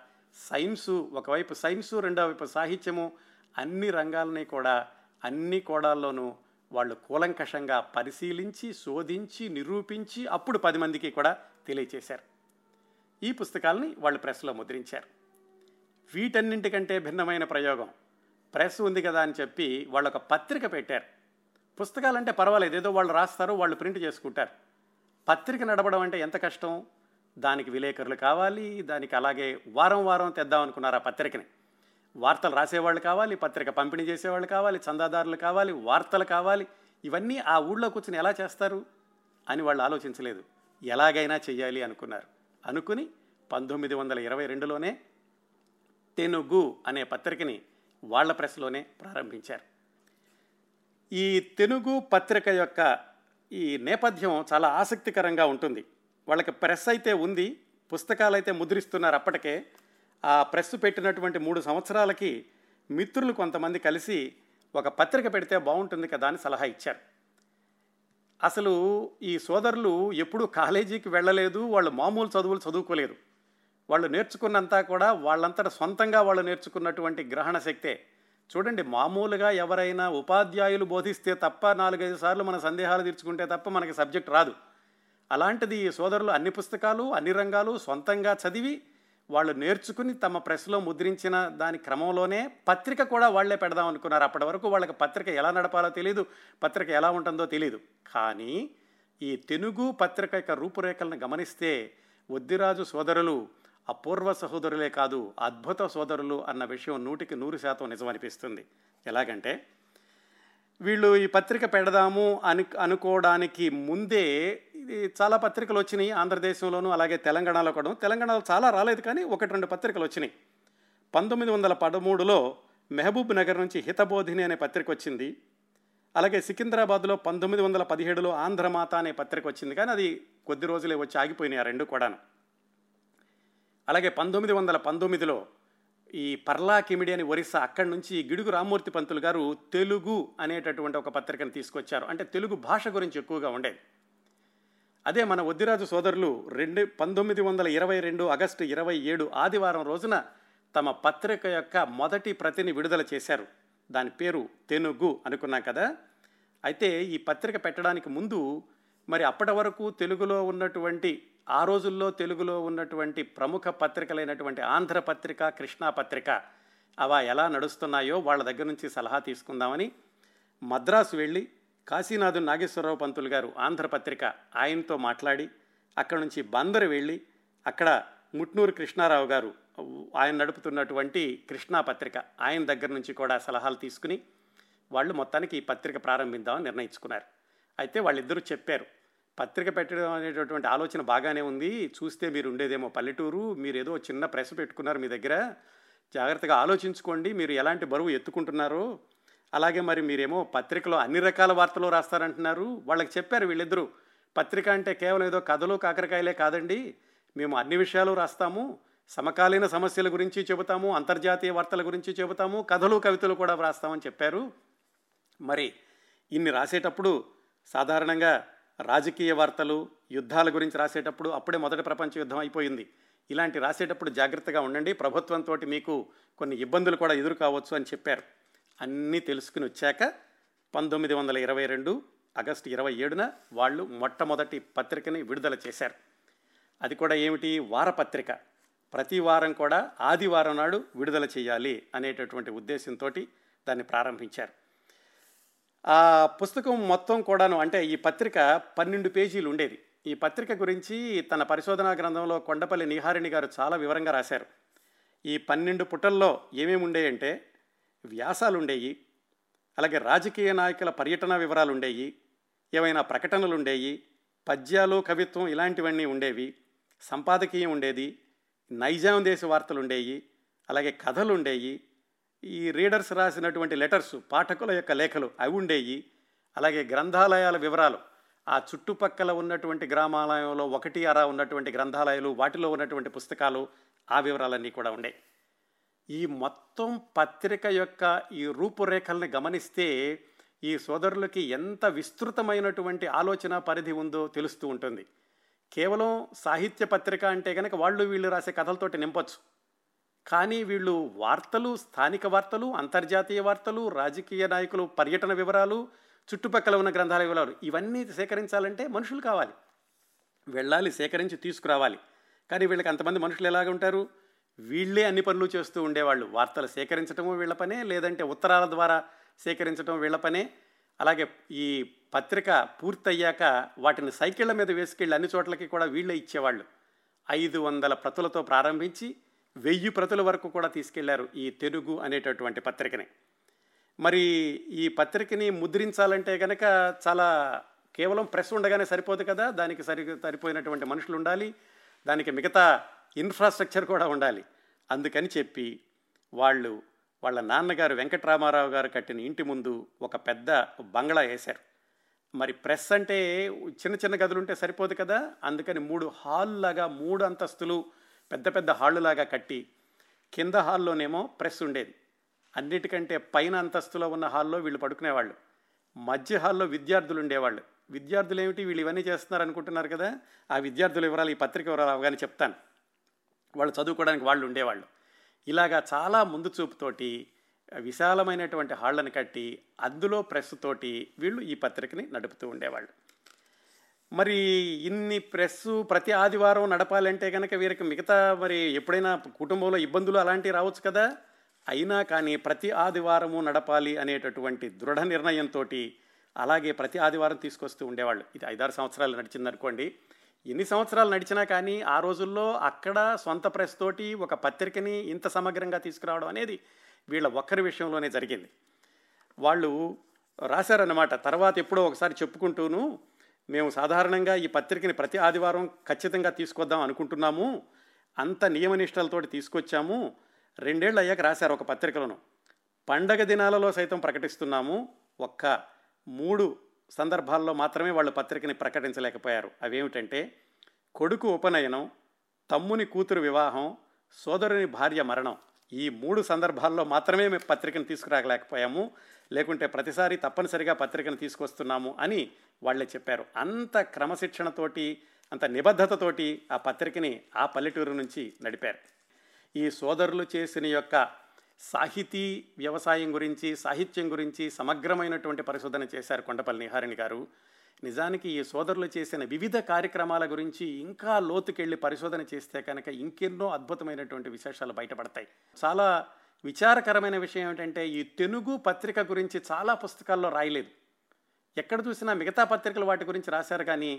సైన్సు ఒకవైపు సైన్సు రెండో వైపు సాహిత్యము అన్ని రంగాలని కూడా అన్ని కోణాల్లోనూ వాళ్ళు కూలంకషంగా పరిశీలించి శోధించి నిరూపించి అప్పుడు పది మందికి కూడా తెలియచేశారు. ఈ పుస్తకాలని వాళ్ళు ప్రెస్లో ముద్రించారు. వీటన్నింటికంటే భిన్నమైన ప్రయోగం ప్రెస్ ఉంది కదా అని చెప్పి వాళ్ళు ఒక పత్రిక పెట్టారు. పుస్తకాలంటే పర్వాలేదు ఏదో వాళ్ళు రాస్తారు వాళ్ళు ప్రింట్ చేసుకుంటారు. పత్రిక నడపడం అంటే ఎంత కష్టం? దానికి విలేకరులు కావాలి దానికి అలాగే వారం వారం తెద్దాం అనుకున్నారు ఆ పత్రికని. వార్తలు రాసేవాళ్ళు కావాలి పత్రిక పంపిణీ చేసేవాళ్ళు కావాలి చందాదారులు కావాలి వార్తలు కావాలి. ఇవన్నీ ఆ ఊళ్ళో కూర్చుని ఎలా చేస్తారు అని వాళ్ళు ఆలోచించలేదు. ఎలాగైనా చెయ్యాలి అనుకున్నారు. అనుకుని పంతొమ్మిది వందల ఇరవై రెండులోనే తెనుగు అనే పత్రికని వాళ్ళ ప్రెస్లోనే ప్రారంభించారు. ఈ తెనుగు పత్రిక యొక్క ఈ నేపథ్యం చాలా ఆసక్తికరంగా ఉంటుంది. వాళ్ళకి ప్రెస్ అయితే ఉంది పుస్తకాలు అయితే ముద్రిస్తున్నారు అప్పటికే. ఆ ప్రెస్ పెట్టినటువంటి మూడు సంవత్సరాలకి మిత్రులు కొంతమంది కలిసి ఒక పత్రిక పెడితే బాగుంటుంది కదా అని సలహా ఇచ్చారు. అసలు ఈ సోదరులు ఎప్పుడూ కాలేజీకి వెళ్ళలేదు వాళ్ళు మామూలు చదువులు చదువుకోలేదు. వాళ్ళు నేర్చుకున్నంతా కూడా వాళ్ళంతటా సొంతంగా వాళ్ళు నేర్చుకున్నటువంటి గ్రహణ శక్తే. చూడండి మామూలుగా ఎవరైనా ఉపాధ్యాయులు బోధిస్తే తప్ప నాలుగైదు సార్లు మన సందేహాలు తీర్చుకుంటే తప్ప మనకి సబ్జెక్ట్ రాదు. అలాంటిది ఈ సోదరులు అన్ని పుస్తకాలు అన్ని రంగాలు సొంతంగా చదివి వాళ్ళు నేర్చుకుని తమ ప్రెస్లో ముద్రించిన దాని క్రమంలోనే పత్రిక కూడా వాళ్ళే పెడదాం అనుకున్నారు. అప్పటి వరకు వాళ్ళకి పత్రిక ఎలా నడపాలో తెలియదు పత్రిక ఎలా ఉంటుందో తెలియదు కానీ ఈ తెలుగు పత్రిక యొక్క రూపురేఖలను గమనిస్తే వద్దిరాజు సోదరులు అపూర్వ సహోదరులే కాదు అద్భుత సోదరులు అన్న విషయం నూటికి నూరు శాతం నిజమనిపిస్తుంది. ఎలాగంటే వీళ్ళు ఈ పత్రిక పెడదాము అని అనుకోవడానికి ముందే ఇది చాలా పత్రికలు వచ్చినాయి ఆంధ్రదేశంలోనూ అలాగే తెలంగాణలో కూడా. తెలంగాణలో చాలా రాలేదు కానీ ఒకటి రెండు పత్రికలు వచ్చినాయి. పంతొమ్మిది వందల పదమూడులో మెహబూబ్ నగర్ నుంచి హితబోధిని అనే పత్రిక వచ్చింది. అలాగే సికింద్రాబాద్లో పంతొమ్మిది వందల పదిహేడులో ఆంధ్రమాత అనే పత్రిక వచ్చింది. కానీ అది కొద్ది రోజులే వచ్చి ఆగిపోయినాయి ఆ రెండు కూడాను. అలాగే పంతొమ్మిది వందల పంతొమ్మిదిలో ఈ పర్లా కిమిడి అని ఒరిస్సా అక్కడి నుంచి గిడుగు రామ్మూర్తి పంతులు గారు తెలుగు అనేటటువంటి ఒక పత్రికను తీసుకొచ్చారు. అంటే తెలుగు భాష గురించి ఎక్కువగా ఉండేది. అదే మన వద్దిరాజు సోదరులు రెండు పంతొమ్మిది వందల ఇరవై రెండు ఆగస్టు ఇరవై ఏడు ఆదివారం రోజున తమ పత్రిక యొక్క మొదటి ప్రతిని విడుదల చేశారు. దాని పేరు తెనుగు అనుకున్నాం కదా? అయితే ఈ పత్రిక పెట్టడానికి ముందు మరి అప్పటి వరకు తెలుగులో ఉన్నటువంటి ఆ రోజుల్లో తెలుగులో ఉన్నటువంటి ప్రముఖ పత్రికలైనటువంటి ఆంధ్రపత్రిక కృష్ణా పత్రిక అవ ఎలా నడుస్తున్నాయో వాళ్ళ దగ్గర నుంచి సలహా తీసుకుందామని మద్రాసు వెళ్ళి కాశీనాథు నాగేశ్వరరావు పంతులు గారు ఆంధ్రపత్రిక ఆయనతో మాట్లాడి అక్కడ నుంచి బందరు వెళ్ళి అక్కడ ముట్నూరు కృష్ణారావు గారు ఆయన నడుపుతున్నటువంటి కృష్ణా పత్రిక ఆయన దగ్గర నుంచి కూడా సలహాలు తీసుకుని వాళ్ళు మొత్తానికి ఈ పత్రిక ప్రారంభిద్దామని నిర్ణయించుకున్నారు. అయితే వాళ్ళిద్దరూ చెప్పారు పత్రిక పెట్టడం అనేటటువంటి ఆలోచన బాగానే ఉంది. చూస్తే మీరు ఉండేదేమో పల్లెటూరు. మీరు ఏదో చిన్న ప్రెస్ పెట్టుకున్నారు మీ దగ్గర. జాగ్రత్తగా ఆలోచించుకోండి. మీరు ఎలాంటి బరువు ఎత్తుకుంటున్నారో. అలాగే మరి మీరేమో పత్రికలో అన్ని రకాల వార్తలు రాస్తారంటున్నారు. వాళ్ళకి చెప్పారు వీళ్ళిద్దరూ. పత్రిక అంటే కేవలం ఏదో కథలు కాకరకాయలే కాదండి. మేము అన్ని విషయాలు రాస్తాము. సమకాలీన సమస్యల గురించి చెబుతాము. అంతర్జాతీయ వార్తల గురించి చెబుతాము. కథలు కవితలు కూడా వ్రాస్తామని చెప్పారు. మరి ఇన్ని రాసేటప్పుడు సాధారణంగా రాజకీయ వార్తలు యుద్ధాల గురించి రాసేటప్పుడు అప్పుడే మొదటి ప్రపంచ యుద్ధం అయిపోయింది. ఇలాంటి రాసేటప్పుడు జాగ్రత్తగా ఉండండి. ప్రభుత్వంతో మీకు కొన్ని ఇబ్బందులు కూడా ఎదురు కావచ్చు అని చెప్పారు. అన్నీ తెలుసుకుని వచ్చాక పంతొమ్మిది వందల ఇరవై రెండు ఆగస్టు ఇరవై ఏడున వాళ్ళు మొట్టమొదటి పత్రికని విడుదల చేశారు. అది కూడా ఏమిటి? వారపత్రిక. ప్రతి వారం కూడా ఆదివారం నాడు విడుదల చేయాలి అనేటటువంటి ఉద్దేశంతో దాన్ని ప్రారంభించారు. ఆ పుస్తకం మొత్తం కూడాను అంటే ఈ పత్రిక పన్నెండు పేజీలు ఉండేది. ఈ పత్రిక గురించి తన పరిశోధనా గ్రంథంలో కొండపల్లి నిహారిణి గారు చాలా వివరంగా రాశారు. ఈ పన్నెండు పుటల్లో ఏమేమి ఉండేయంటే వ్యాసాలు ఉండేవి అలాగే రాజకీయ నాయకుల పర్యటన వివరాలు ఉండేవి ఏవైనా ప్రకటనలు ఉండేవి పద్యాలు కవిత్వం ఇలాంటివన్నీ ఉండేవి సంపాదకీయం ఉండేది నైజాం దేశ వార్తలు ఉండేవి అలాగే కథలు ఉండేవి ఈ రీడర్స్ రాసినటువంటి లెటర్స్ పాఠకుల యొక్క లేఖలు అవి ఉండేవి అలాగే గ్రంథాలయాల వివరాలు ఆ చుట్టుపక్కల ఉన్నటువంటి గ్రామాలయంలో ఒకటి అరా ఉన్నటువంటి గ్రంథాలయాలు వాటిలో ఉన్నటువంటి పుస్తకాలు ఆ వివరాలన్నీ కూడా ఉండే. ఈ మొత్తం పత్రిక యొక్క ఈ రూపురేఖల్ని గమనిస్తే ఈ సోదరులకి ఎంత విస్తృతమైనటువంటి ఆలోచన పరిధి ఉందో తెలుస్తూ ఉంటుంది. కేవలం సాహిత్య పత్రిక అంటే కనుక వాళ్ళు వీళ్ళు రాసే కథలతోటి నింపొచ్చు. కానీ వీళ్ళు వార్తలు స్థానిక వార్తలు అంతర్జాతీయ వార్తలు రాజకీయ నాయకులు పర్యటన వివరాలు చుట్టుపక్కల ఉన్న గ్రంథాల వివరాలు ఇవన్నీ సేకరించాలంటే మనుషులు కావాలి. వెళ్ళాలి సేకరించి తీసుకురావాలి. కానీ వీళ్ళకి అంతమంది మనుషులు ఎలాగ ఉంటారు? వీళ్ళే అన్ని పనులు చేస్తూ ఉండేవాళ్ళు. వార్తలు సేకరించడము వీళ్ళ పనే లేదంటే ఉత్తరాల ద్వారా సేకరించడం వీళ్ళ పనే. అలాగే ఈ పత్రిక పూర్తయ్యాక వాటిని సైకిళ్ళ మీద వేసుకెళ్ళి అన్ని చోట్లకి కూడా వీళ్ళే ఇచ్చేవాళ్ళు. ఐదు వందల ప్రతులతో ప్రారంభించి వెయ్యి ప్రతుల వరకు కూడా తీసుకెళ్ళారు ఈ తెలుగు అనేటటువంటి పత్రికని. మరి ఈ పత్రికని ముద్రించాలంటే కనుక చాలా కేవలం ప్రెస్ ఉండగానే సరిపోదు కదా? దానికి సరి సరిపోయినటువంటి మనుషులు ఉండాలి. దానికి మిగతా ఇన్ఫ్రాస్ట్రక్చర్ కూడా ఉండాలి. అందుకని చెప్పి వాళ్ళు వాళ్ళ నాన్నగారు వెంకటరామారావు గారు కట్టిన ఇంటి ముందు ఒక పెద్ద బంగ్లా వేశారు. మరి ప్రెస్ అంటే చిన్న చిన్న గదులు ఉంటే సరిపోదు కదా? అందుకని మూడు హాల్ లాగా మూడు అంతస్తులు పెద్ద పెద్ద హాళ్ళులాగా కట్టి కింద హాల్లోనేమో ప్రెస్ ఉండేది. అన్నిటికంటే పైన అంతస్తులో ఉన్న హాల్లో వీళ్ళు పడుకునేవాళ్ళు. మధ్య హాల్లో విద్యార్థులు ఉండేవాళ్ళు విద్యార్థులు ఏమిటి వీళ్ళు ఇవన్నీ చేస్తున్నారు అనుకుంటున్నారు కదా? ఆ విద్యార్థుల వివరాలు ఈ పత్రిక వివరాలు అవగానే చెప్తాను. వాళ్ళు చదువుకోవడానికి వాళ్ళు ఉండేవాళ్ళు. ఇలాగా చాలా ముందు చూపుతోటి విశాలమైనటువంటి హాళ్ళని కట్టి అందులో ప్రెస్ తోటి వీళ్ళు ఈ పత్రికని నడుపుతూ ఉండేవాళ్ళు. మరి ఇన్ని ప్రెస్సు ప్రతి ఆదివారం నడపాలంటే కనుక వీరికి మిగతా మరి ఎప్పుడైనా కుటుంబంలో ఇబ్బందులు అలాంటివి రావచ్చు కదా? అయినా కానీ ప్రతి ఆదివారము నడపాలి అనేటటువంటి దృఢ నిర్ణయంతో అలాగే ప్రతి ఆదివారం తీసుకొస్తూ ఉండేవాళ్ళు. ఇది ఐదారు సంవత్సరాలు నడిచిందనుకోండి. ఎన్ని సంవత్సరాలు నడిచినా కానీ ఆ రోజుల్లో అక్కడ సొంత ప్రెస్ తోటి ఒక పత్రికని ఇంత సమగ్రంగా తీసుకురావడం అనేది వీళ్ళ ఒక్కరి విషయంలోనే జరిగింది. వాళ్ళు రాశారన్నమాట. తర్వాత ఎప్పుడో ఒకసారి చెప్పుకుంటూను మేము సాధారణంగా ఈ పత్రికని ప్రతి ఆదివారం ఖచ్చితంగా తీసుకొద్దాం అనుకుంటున్నాము. అంత నియమనిష్టలతోటి తీసుకొచ్చాము. రెండేళ్ళు అయ్యాక రాశారు ఒక పత్రికలను. పండగ దినాలలో సైతం ప్రకటిస్తున్నాము. ఒక్క మూడు సందర్భాల్లో మాత్రమే వాళ్ళు పత్రికని ప్రకటించలేకపోయారు. అవేమిటంటే కొడుకు ఉపనయనం తమ్ముని కూతురు వివాహం సోదరుని భార్య మరణం. ఈ మూడు సందర్భాల్లో మాత్రమే మేము పత్రికను తీసుకురాగలేకపోయాము లేకుంటే ప్రతిసారి తప్పనిసరిగా పత్రికను తీసుకొస్తున్నాము అని వాళ్ళే చెప్పారు. అంత క్రమశిక్షణతోటి అంత నిబద్ధతతోటి ఆ పత్రికని ఆ పల్లెటూరు నుంచి నడిపారు. ఈ సోదరులు చేసిన యొక్క సాహితీ వ్యవసాయం గురించి సాహిత్యం గురించి సమగ్రమైనటువంటి పరిశోధన చేశారు కొండపల్లి నిహారిణి గారు. నిజానికి ఈ సోదరులు చేసిన వివిధ కార్యక్రమాల గురించి ఇంకా లోతుకెళ్ళి పరిశోధన చేస్తే కనుక ఇంకెన్నో అద్భుతమైనటువంటి విశేషాలు బయటపడతాయి. చాలా విచారకరమైన విషయం ఏంటంటే ఈ తెలుగు పత్రిక గురించి చాలా పుస్తకాల్లో రాయలేదు. ఎక్కడ చూసినా మిగతా పత్రికలు వాటి గురించి రాశారు కానీ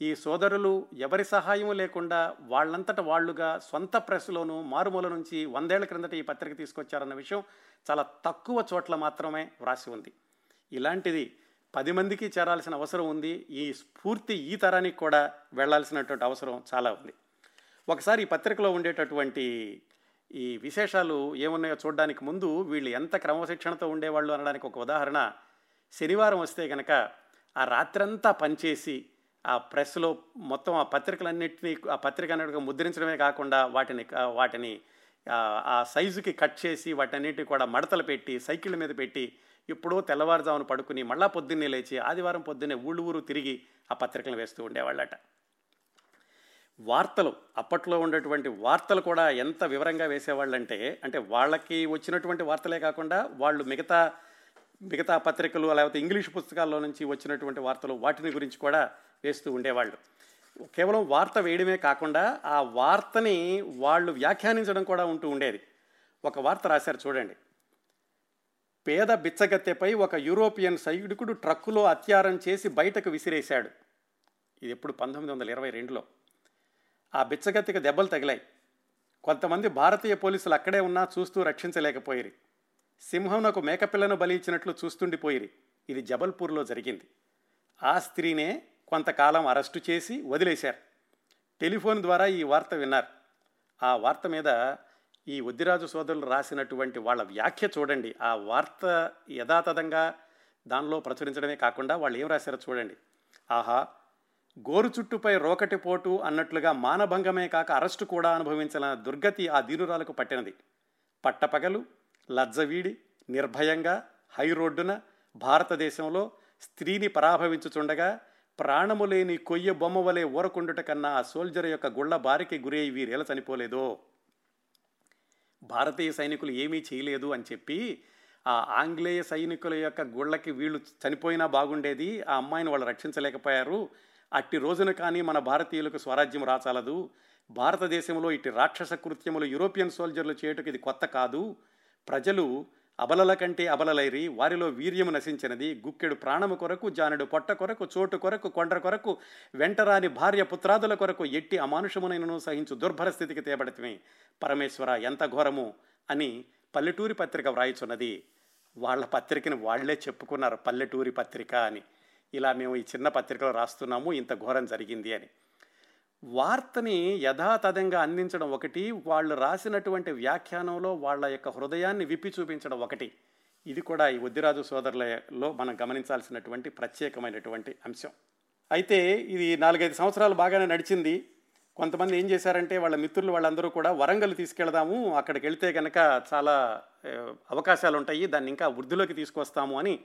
ఈ సోదరులు ఎవరి సహాయం లేకుండా వాళ్ళంతట వాళ్ళుగా సొంత ప్రెస్లోను మారుమూల నుంచి వందేళ్ళ క్రిందట ఈ పత్రిక తీసుకొచ్చారన్న విషయం చాలా తక్కువ చోట్ల మాత్రమే వ్రాసి ఉంది. ఇలాంటిది పది మందికి చేరాల్సిన అవసరం ఉంది. ఈ స్ఫూర్తి ఈ తరానికి కూడా వెళ్ళాల్సినటువంటి అవసరం చాలా ఉంది. ఒకసారి ఈ పత్రికలో ఉండేటటువంటి ఈ విశేషాలు ఏమున్నాయో చూడడానికి ముందు వీళ్ళు ఎంత క్రమశిక్షణతో ఉండేవాళ్ళు అనడానికి ఒక ఉదాహరణ శనివారం వస్తే కనుక ఆ రాత్రంతా పనిచేసి ఆ ప్రెస్లో మొత్తం ఆ పత్రికలన్నింటినీ ఆ పత్రిక అన్నిటిగా ముద్రించడమే కాకుండా వాటిని వాటిని ఆ సైజుకి కట్ చేసి వాటన్నిటిని కూడా మడతలు పెట్టి సైకిళ్ళ మీద పెట్టి ఎప్పుడో తెల్లవారుజామున పడుకుని మళ్ళా పొద్దున్నే లేచి ఆదివారం పొద్దున్నే ఊళ్ళు ఊరు తిరిగి ఆ పత్రికలు వేస్తూ ఉండేవాళ్ళట. వార్తలు అప్పట్లో ఉండేటువంటి వార్తలు కూడా ఎంత వివరంగా వేసేవాళ్ళంటే అంటే వాళ్ళకి వచ్చినటువంటి వార్తలే కాకుండా వాళ్ళు మిగతా మిగతా పత్రికలు లేకపోతే ఇంగ్లీష్ పుస్తకాల్లో నుంచి వచ్చినటువంటి వార్తలు వాటిని గురించి కూడా వేస్తూ ఉండేవాళ్ళు. కేవలం వార్త వేయడమే కాకుండా ఆ వార్తని వాళ్ళు వ్యాఖ్యానించడం కూడా ఉంటూ ఉండేది. ఒక వార్త రాశారు చూడండి. పేద బిచ్చగత్తెపై ఒక యూరోపియన్ సైనికుడు ట్రక్కులో అత్యారం చేసి బయటకు విసిరేశాడు. ఇది ఎప్పుడు పంతొమ్మిది వందల ఇరవై రెండులో. ఆ బిచ్చగత్తెకి దెబ్బలు తగిలాయి. కొంతమంది భారతీయ పోలీసులు అక్కడే ఉన్నా చూస్తూ రక్షించలేకపోయిరి సింహంనకు మేకపిల్లను బలి ఇచ్చినట్లు చూస్తుండిపోయిరి. ఇది జబల్పూర్లో జరిగింది. ఆ స్త్రీనే కొంతకాలం అరెస్టు చేసి వదిలేశారు. టెలిఫోన్ ద్వారా ఈ వార్త విన్నారు. ఆ వార్త మీద ఈ వద్దిరాజు సోదరులు రాసినటువంటి వాళ్ళ వ్యాఖ్య చూడండి. ఆ వార్త యథాతథంగా దానిలో ప్రచురించడమే కాకుండా వాళ్ళు ఏం రాశారో చూడండి. ఆహా గోరు చుట్టుపై రోకటి పోటు అన్నట్లుగా మానభంగమే కాక అరెస్టు కూడా అనుభవించిన దుర్గతి ఆ దీనురాలకు పట్టినది. పట్టపగలు లజ్జవీడి నిర్భయంగా హై రోడ్డున భారతదేశంలో స్త్రీని పరాభవించుచుండగా ప్రాణము లేని కొయ్య బొమ్మ వలె ఊరకుండుట కన్నా ఆ సోల్జర్ యొక్క గుళ్ళ బారికి గురై వీరేలా చనిపోలేదో? భారతీయ సైనికులు ఏమీ చేయలేదు అని చెప్పి ఆ ఆంగ్లేయ సైనికుల యొక్క గుళ్ళకి వీళ్ళు చనిపోయినా బాగుండేది ఆ అమ్మాయిని వాళ్ళు రక్షించలేకపోయారు. అట్టి రోజున కానీ మన భారతీయులకు స్వరాజ్యం రాచాలదు. భారతదేశంలో ఇటు రాక్షస కృత్యములు యూరోపియన్ సోల్జర్లు చేయుటకు ఇది కొత్త కాదు. ప్రజలు అబలల కంటే అబలలైరి వారిలో వీర్యము నశించినది. గుక్కెడు ప్రాణము కొరకు జానుడు పొట్ట కొరకు చోటు కొరకు కొండ్ర కొరకు వెంటరాని భార్య పుత్రాదుల కొరకు ఎట్టి అమానుషమునైనను సహించు దుర్భర స్థితికి తేబడితమే. పరమేశ్వర ఎంత ఘోరము అని పల్లెటూరి పత్రిక వ్రాయిచున్నది. వాళ్ళ పత్రికని వాళ్ళే చెప్పుకున్నారు పల్లెటూరి పత్రిక అని. ఇలా మేము ఈ చిన్న పత్రికలో రాస్తున్నాము ఇంత ఘోరం జరిగింది అని. వార్తని యథాతథంగా అందించడం ఒకటి వాళ్ళు రాసినటువంటి వ్యాఖ్యానంలో వాళ్ళ యొక్క హృదయాన్ని విప్పి చూపించడం ఒకటి. ఇది కూడా ఈ ఉద్దిరాజు సోదరులలో మనం గమనించాల్సినటువంటి ప్రత్యేకమైనటువంటి అంశం. అయితే ఇది నాలుగైదు సంవత్సరాలు బాగానే నడిచింది. కొంతమంది ఏం చేశారంటే వాళ్ళ మిత్రులు వాళ్ళందరూ కూడా వరంగల్ తీసుకెళ్దాము అక్కడికి వెళ్తే కనుక చాలా అవకాశాలు ఉంటాయి దాన్ని ఇంకా వృద్ధిలోకి తీసుకొస్తాము అని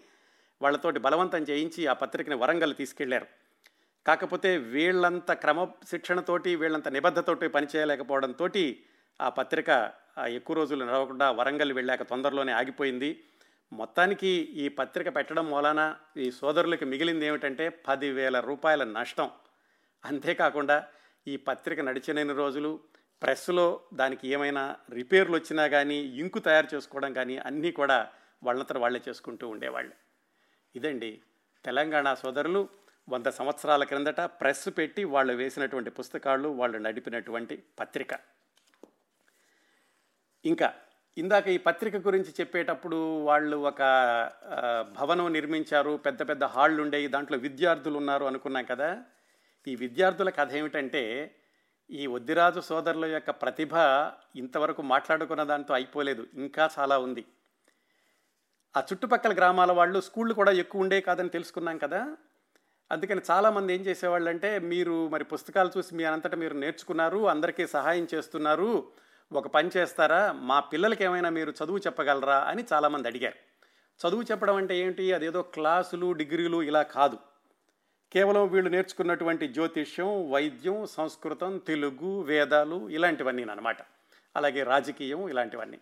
వాళ్ళతోటి బలవంతం చేయించి ఆ పత్రికని వరంగల్ తీసుకెళ్ళారు. కాకపోతే వీళ్ళంత క్రమశిక్షణతోటి వీళ్ళంత నిబద్ధతోటి పనిచేయలేకపోవడంతో ఆ పత్రిక ఎక్కువ రోజులు నడవకుండా వరంగల్ వెళ్ళాక తొందరలోనే ఆగిపోయింది. మొత్తానికి ఈ పత్రిక పెట్టడం మూలాన ఈ సోదరులకి మిగిలింది ఏమిటంటే పదివేల రూపాయల నష్టం. అంతేకాకుండా ఈ పత్రిక నడిచినన్ని రోజులు ప్రెస్లో దానికి ఏమైనా రిపేర్లు వచ్చినా కానీ ఇంకు తయారు చేసుకోవడం కానీ అన్నీ కూడా వాళ్ళంతా వాళ్ళే చేసుకుంటూ ఉండేవాళ్ళు. ఇదండి తెలంగాణ సోదరులు. వంద సంవత్సరాల క్రిందట ప్రెస్ పెట్టి వాళ్ళు వేసినటువంటి పుస్తకాలు వాళ్ళు నడిపినటువంటి పత్రిక. ఇంకా ఇందాక ఈ పత్రిక గురించి చెప్పేటప్పుడు వాళ్ళు ఒక భవనం నిర్మించారు పెద్ద పెద్ద హాళ్ళు ఉండేవి దాంట్లో విద్యార్థులు ఉన్నారు అనుకున్నాం కదా. ఈ విద్యార్థుల కథ ఏమిటంటే ఈ ఒద్దిరాజు సోదరుల యొక్క ప్రతిభ ఇంతవరకు మాట్లాడుకున్న దాంతో అయిపోలేదు ఇంకా చాలా ఉంది. ఆ చుట్టుపక్కల గ్రామాల వాళ్ళు స్కూళ్ళు కూడా ఎక్కువ ఉండే కాదని తెలుసుకున్నాం కదా. అందుకని చాలామంది ఏం చేసేవాళ్ళు అంటే మీరు మరి పుస్తకాలు చూసి మీ అంతటా మీరు నేర్చుకున్నారు అందరికీ సహాయం చేస్తున్నారు ఒక పని చేస్తారా మా పిల్లలకి ఏమైనా మీరు చదువు చెప్పగలరా? అని చాలామంది అడిగారు. చదువు చెప్పడం అంటే ఏంటి? అదేదో క్లాసులు డిగ్రీలు ఇలా కాదు. కేవలం వీళ్ళు నేర్చుకున్నటువంటి జ్యోతిష్యం వైద్యం సంస్కృతం తెలుగు వేదాలు ఇలాంటివన్నీ అనమాట అలాగే రాజకీయం ఇలాంటివన్నీ.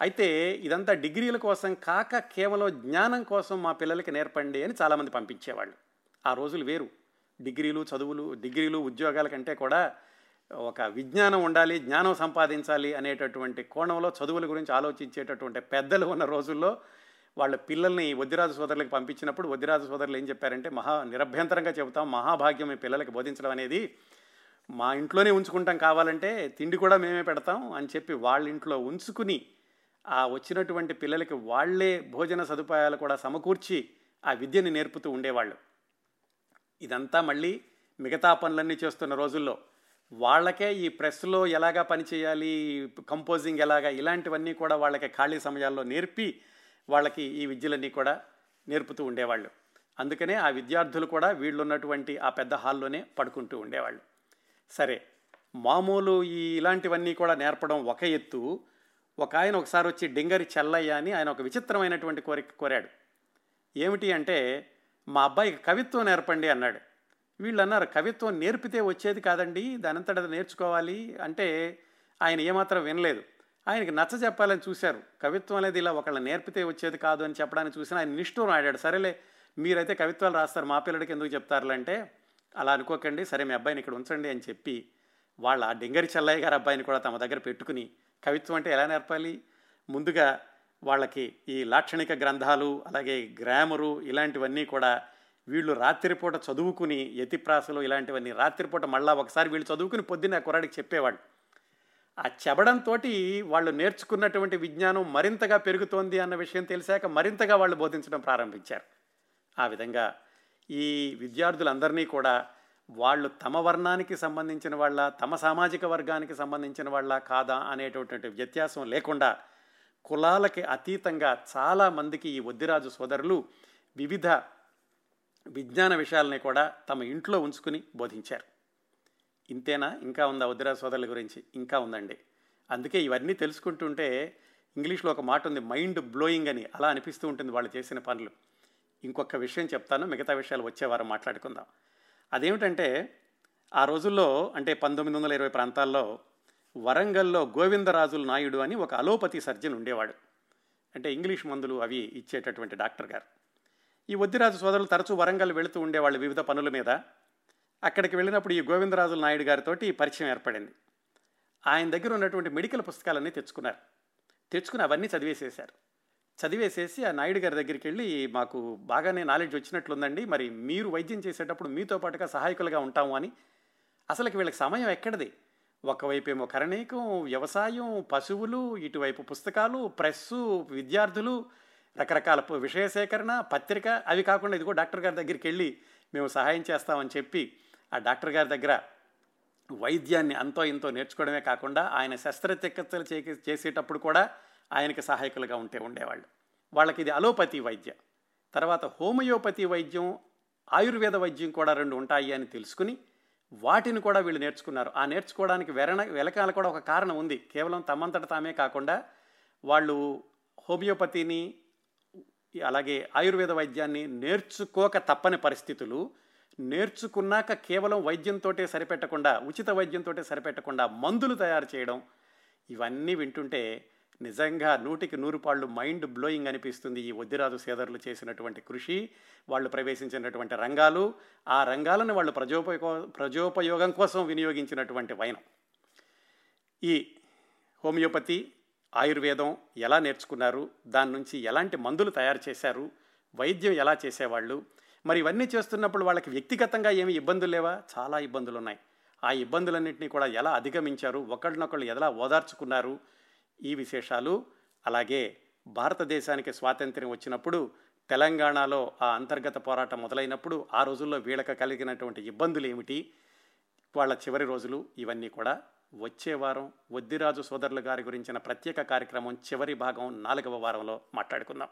అయితే ఇదంతా డిగ్రీల కోసం కాక కేవలం జ్ఞానం కోసం మా పిల్లలకి నేర్పండి అని చాలామంది పంపించేవాళ్ళు. ఆ రోజులు వేరు. డిగ్రీలు చదువులు డిగ్రీలు ఉద్యోగాల కంటే కూడా ఒక విజ్ఞానం ఉండాలి జ్ఞానం సంపాదించాలి అనేటటువంటి కోణంలో చదువుల గురించి ఆలోచించేటటువంటి పెద్దలు ఉన్న రోజుల్లో వాళ్ళ పిల్లల్ని వద్దిరాజు సోదరులకు పంపించినప్పుడు వద్దిరాజు సోదరులు ఏం చెప్పారంటే మహా నిరభ్యంతరంగా చెబుతాం మహాభాగ్యం మీ పిల్లలకి బోధించడం అనేది. మా ఇంట్లోనే ఉంచుకుంటాం కావాలంటే తిండి కూడా మేమే పెడతాం అని చెప్పి వాళ్ళ ఇంట్లో ఉంచుకుని ఆ వచ్చినటువంటి పిల్లలకి వాళ్ళే భోజన సదుపాయాలు కూడా సమకూర్చి ఆ విద్యని నేర్పుతూ ఉండేవాళ్ళు. ఇదంతా మళ్ళీ మిగతా పనులన్నీ చేస్తున్న రోజుల్లో. వాళ్ళకే ఈ ప్రెస్లో ఎలాగా పనిచేయాలి కంపోజింగ్ ఎలాగా ఇలాంటివన్నీ కూడా వాళ్ళకి ఖాళీ సమయాల్లో నేర్పి వాళ్ళకి ఈ విద్యలన్నీ కూడా నేర్పుతూ ఉండేవాళ్ళు. అందుకనే ఆ విద్యార్థులు కూడా వీళ్ళు ఉన్నటువంటి ఆ పెద్ద హాల్లోనే పడుకుంటూ ఉండేవాళ్ళు. సరే మామూలు ఈ ఇలాంటివన్నీ కూడా నేర్పడం ఒక ఎత్తు. ఒక ఆయన ఒకసారి వచ్చి డింగరి చెల్లయ్య అని ఆయన ఒక విచిత్రమైనటువంటి కోరిక కోరాడు. ఏమిటి అంటే మా అబ్బాయికి కవిత్వం నేర్పండి అన్నాడు. వీళ్ళు అన్నారు కవిత్వం నేర్పితే వచ్చేది కాదండి దానంతట నేర్చుకోవాలి అంటే ఆయన ఏమాత్రం వినలేదు. ఆయనకి నచ్చ చెప్పాలని చూశారు. కవిత్వం అనేది ఇలా ఒకళ్ళ నేర్పితే వచ్చేది కాదు అని చెప్పడానికి చూసిన ఆయన నిష్ఠూరం ఆడాడు. సరేలే మీరైతే కవిత్వాలు రాస్తారు మా పిల్లడికి ఎందుకు చెప్తారులంటే అలా అనుకోకండి సరే మీ అబ్బాయిని ఇక్కడ ఉంచండి అని చెప్పి వాళ్ళ ఆ డింగరి చెల్లయ్య గారి అబ్బాయిని కూడా తమ దగ్గర పెట్టుకుని కవిత్వం అంటే ఎలా నేర్పాలి? ముందుగా వాళ్ళకి ఈ లాక్షణిక గ్రంథాలు అలాగే గ్రామరు ఇలాంటివన్నీ కూడా వీళ్ళు రాత్రిపూట చదువుకుని యతిప్రాసలు ఇలాంటివన్నీ రాత్రిపూట మళ్ళా ఒకసారి వీళ్ళు చదువుకుని పొద్దున్న కుర్రాడికి చెప్పేవాళ్ళు. ఆ చెబడంతో వాళ్ళు నేర్చుకున్నటువంటి విజ్ఞానం మరింతగా పెరుగుతోంది అన్న విషయం తెలిసాక మరింతగా వాళ్ళు బోధించడం ప్రారంభించారు. ఆ విధంగా ఈ విద్యార్థులందరినీ కూడా వాళ్ళు తమ వర్ణానికి సంబంధించిన వాళ్ళ తమ సామాజిక వర్గానికి సంబంధించిన వాళ్ళ కాదా అనేటటువంటి వ్యత్యాసం లేకుండా కులాలకి అతీతంగా చాలామందికి ఈ వద్దిరాజు సోదరులు వివిధ విజ్ఞాన విషయాలని కూడా తమ ఇంట్లో ఉంచుకుని బోధించారు. ఇంతేనా? ఇంకా ఉందా వద్దిరాజు సోదరుల గురించి? ఇంకా ఉందండి. అందుకే ఇవన్నీ తెలుసుకుంటుంటే ఇంగ్లీష్లో ఒక మాట ఉంది మైండ్ బ్లోయింగ్ అని. అలా అనిపిస్తూ ఉంటుంది వాళ్ళు చేసిన పనులు. ఇంకొక విషయం చెప్తాను మిగతా విషయాలు వచ్చేవారు మాట్లాడుకుందాం. అదేమిటంటే ఆ రోజుల్లో అంటే పంతొమ్మిది వందల ఇరవై ప్రాంతాల్లో వరంగల్లో గోవిందరాజుల నాయుడు అని ఒక అలోపతి సర్జన్ ఉండేవాడు. అంటే ఇంగ్లీష్ మందులు అవి ఇచ్చేటటువంటి డాక్టర్ గారు. ఈ వద్దిరాజు సోదరులు తరచూ వరంగల్ వెళుతూ ఉండేవాళ్ళు వివిధ పనుల మీద. అక్కడికి వెళ్ళినప్పుడు ఈ గోవిందరాజుల నాయుడు గారితోటి పరిచయం ఏర్పడింది. ఆయన దగ్గర ఉన్నటువంటి మెడికల్ పుస్తకాలన్నీ తెచ్చుకున్నారు. తెచ్చుకుని అవన్నీ చదివేసేశారు. చదివేసేసి ఆ నాయుడు గారి దగ్గరికి వెళ్ళి మాకు బాగానే నాలెడ్జ్ వచ్చినట్లుందండి. మరి మీరు వైద్యం చేసేటప్పుడు మీతో పాటుగా సహాయకులుగా ఉంటాము అని. అసలుకి వీళ్ళకి సమయం ఎక్కడిది? ఒకవైపేమో ఏమో కరణీకం వ్యవసాయం పశువులు ఇటువైపు పుస్తకాలు ప్రెస్సు విద్యార్థులు రకరకాల విషయ సేకరణ పత్రిక అవి కాకుండా ఇదిగో డాక్టర్ గారి దగ్గరికి వెళ్ళి మేము సహాయం చేస్తామని చెప్పి ఆ డాక్టర్ గారి దగ్గర వైద్యాన్ని అంతో ఇంతో నేర్చుకోవడమే కాకుండా ఆయన శస్త్రచికిత్సలు చేసేటప్పుడు కూడా ఆయనకి సహాయకులుగా ఉంటే ఉండేవాళ్ళు. వాళ్ళకి ఇది అలోపతి వైద్యం. తర్వాత హోమియోపతి వైద్యం ఆయుర్వేద వైద్యం కూడా రెండు ఉంటాయి అని తెలుసుకుని వాటిని కూడా వీళ్ళు నేర్చుకున్నారు. ఆ నేర్చుకోవడానికి వెరణ వెలకాల కూడా ఒక కారణం ఉంది. కేవలం తమంతట తామే కాకుండా వాళ్ళు హోమియోపతిని అలాగే ఆయుర్వేద వైద్యాన్ని నేర్చుకోక తప్పని పరిస్థితులు నేర్చుకున్నాక కేవలం వైద్యంతో సరిపెట్టకుండా ఉచిత వైద్యంతో సరిపెట్టకుండా మందులు తయారు చేయడం ఇవన్నీ వింటుంటే నిజంగా నూటికి నూరు పాళ్ళు మైండ్ బ్లోయింగ్ అనిపిస్తుంది ఈ వద్దిరాజు సేదరులు చేసినటువంటి కృషి. వాళ్ళు ప్రవేశించినటువంటి రంగాలు ఆ రంగాలను వాళ్ళు ప్రజోపయో ప్రజోపయోగం కోసం వినియోగించినటువంటి వైనం. ఈ హోమియోపతి ఆయుర్వేదం ఎలా నేర్చుకున్నారు దాని నుంచి ఎలాంటి మందులు తయారు చేశారు వైద్యం ఎలా చేసేవాళ్ళు మరి ఇవన్నీ చేస్తున్నప్పుడు వాళ్ళకి వ్యక్తిగతంగా ఏమి ఇబ్బందులు లేవా? చాలా ఇబ్బందులు ఉన్నాయి ఆ ఇబ్బందులన్నింటినీ కూడా ఎలా అధిగమించారు ఒకళ్ళనొకళ్ళు ఎలా ఓదార్చుకున్నారు ఈ విశేషాలు. అలాగే భారతదేశానికి స్వాతంత్ర్యం వచ్చినప్పుడు తెలంగాణలో ఆ అంతర్గత పోరాటం మొదలైనప్పుడు ఆ రోజుల్లో వీళ్ళకి కలిగినటువంటి ఇబ్బందులు ఏమిటి? వాళ్ళ చివరి రోజులు ఇవన్నీ కూడా వచ్చే వారం వద్దిరాజు సోదరుల గారి గురించిన ప్రత్యేక కార్యక్రమం చివరి భాగం నాలుగవ వారంలో మాట్లాడుకుందాం.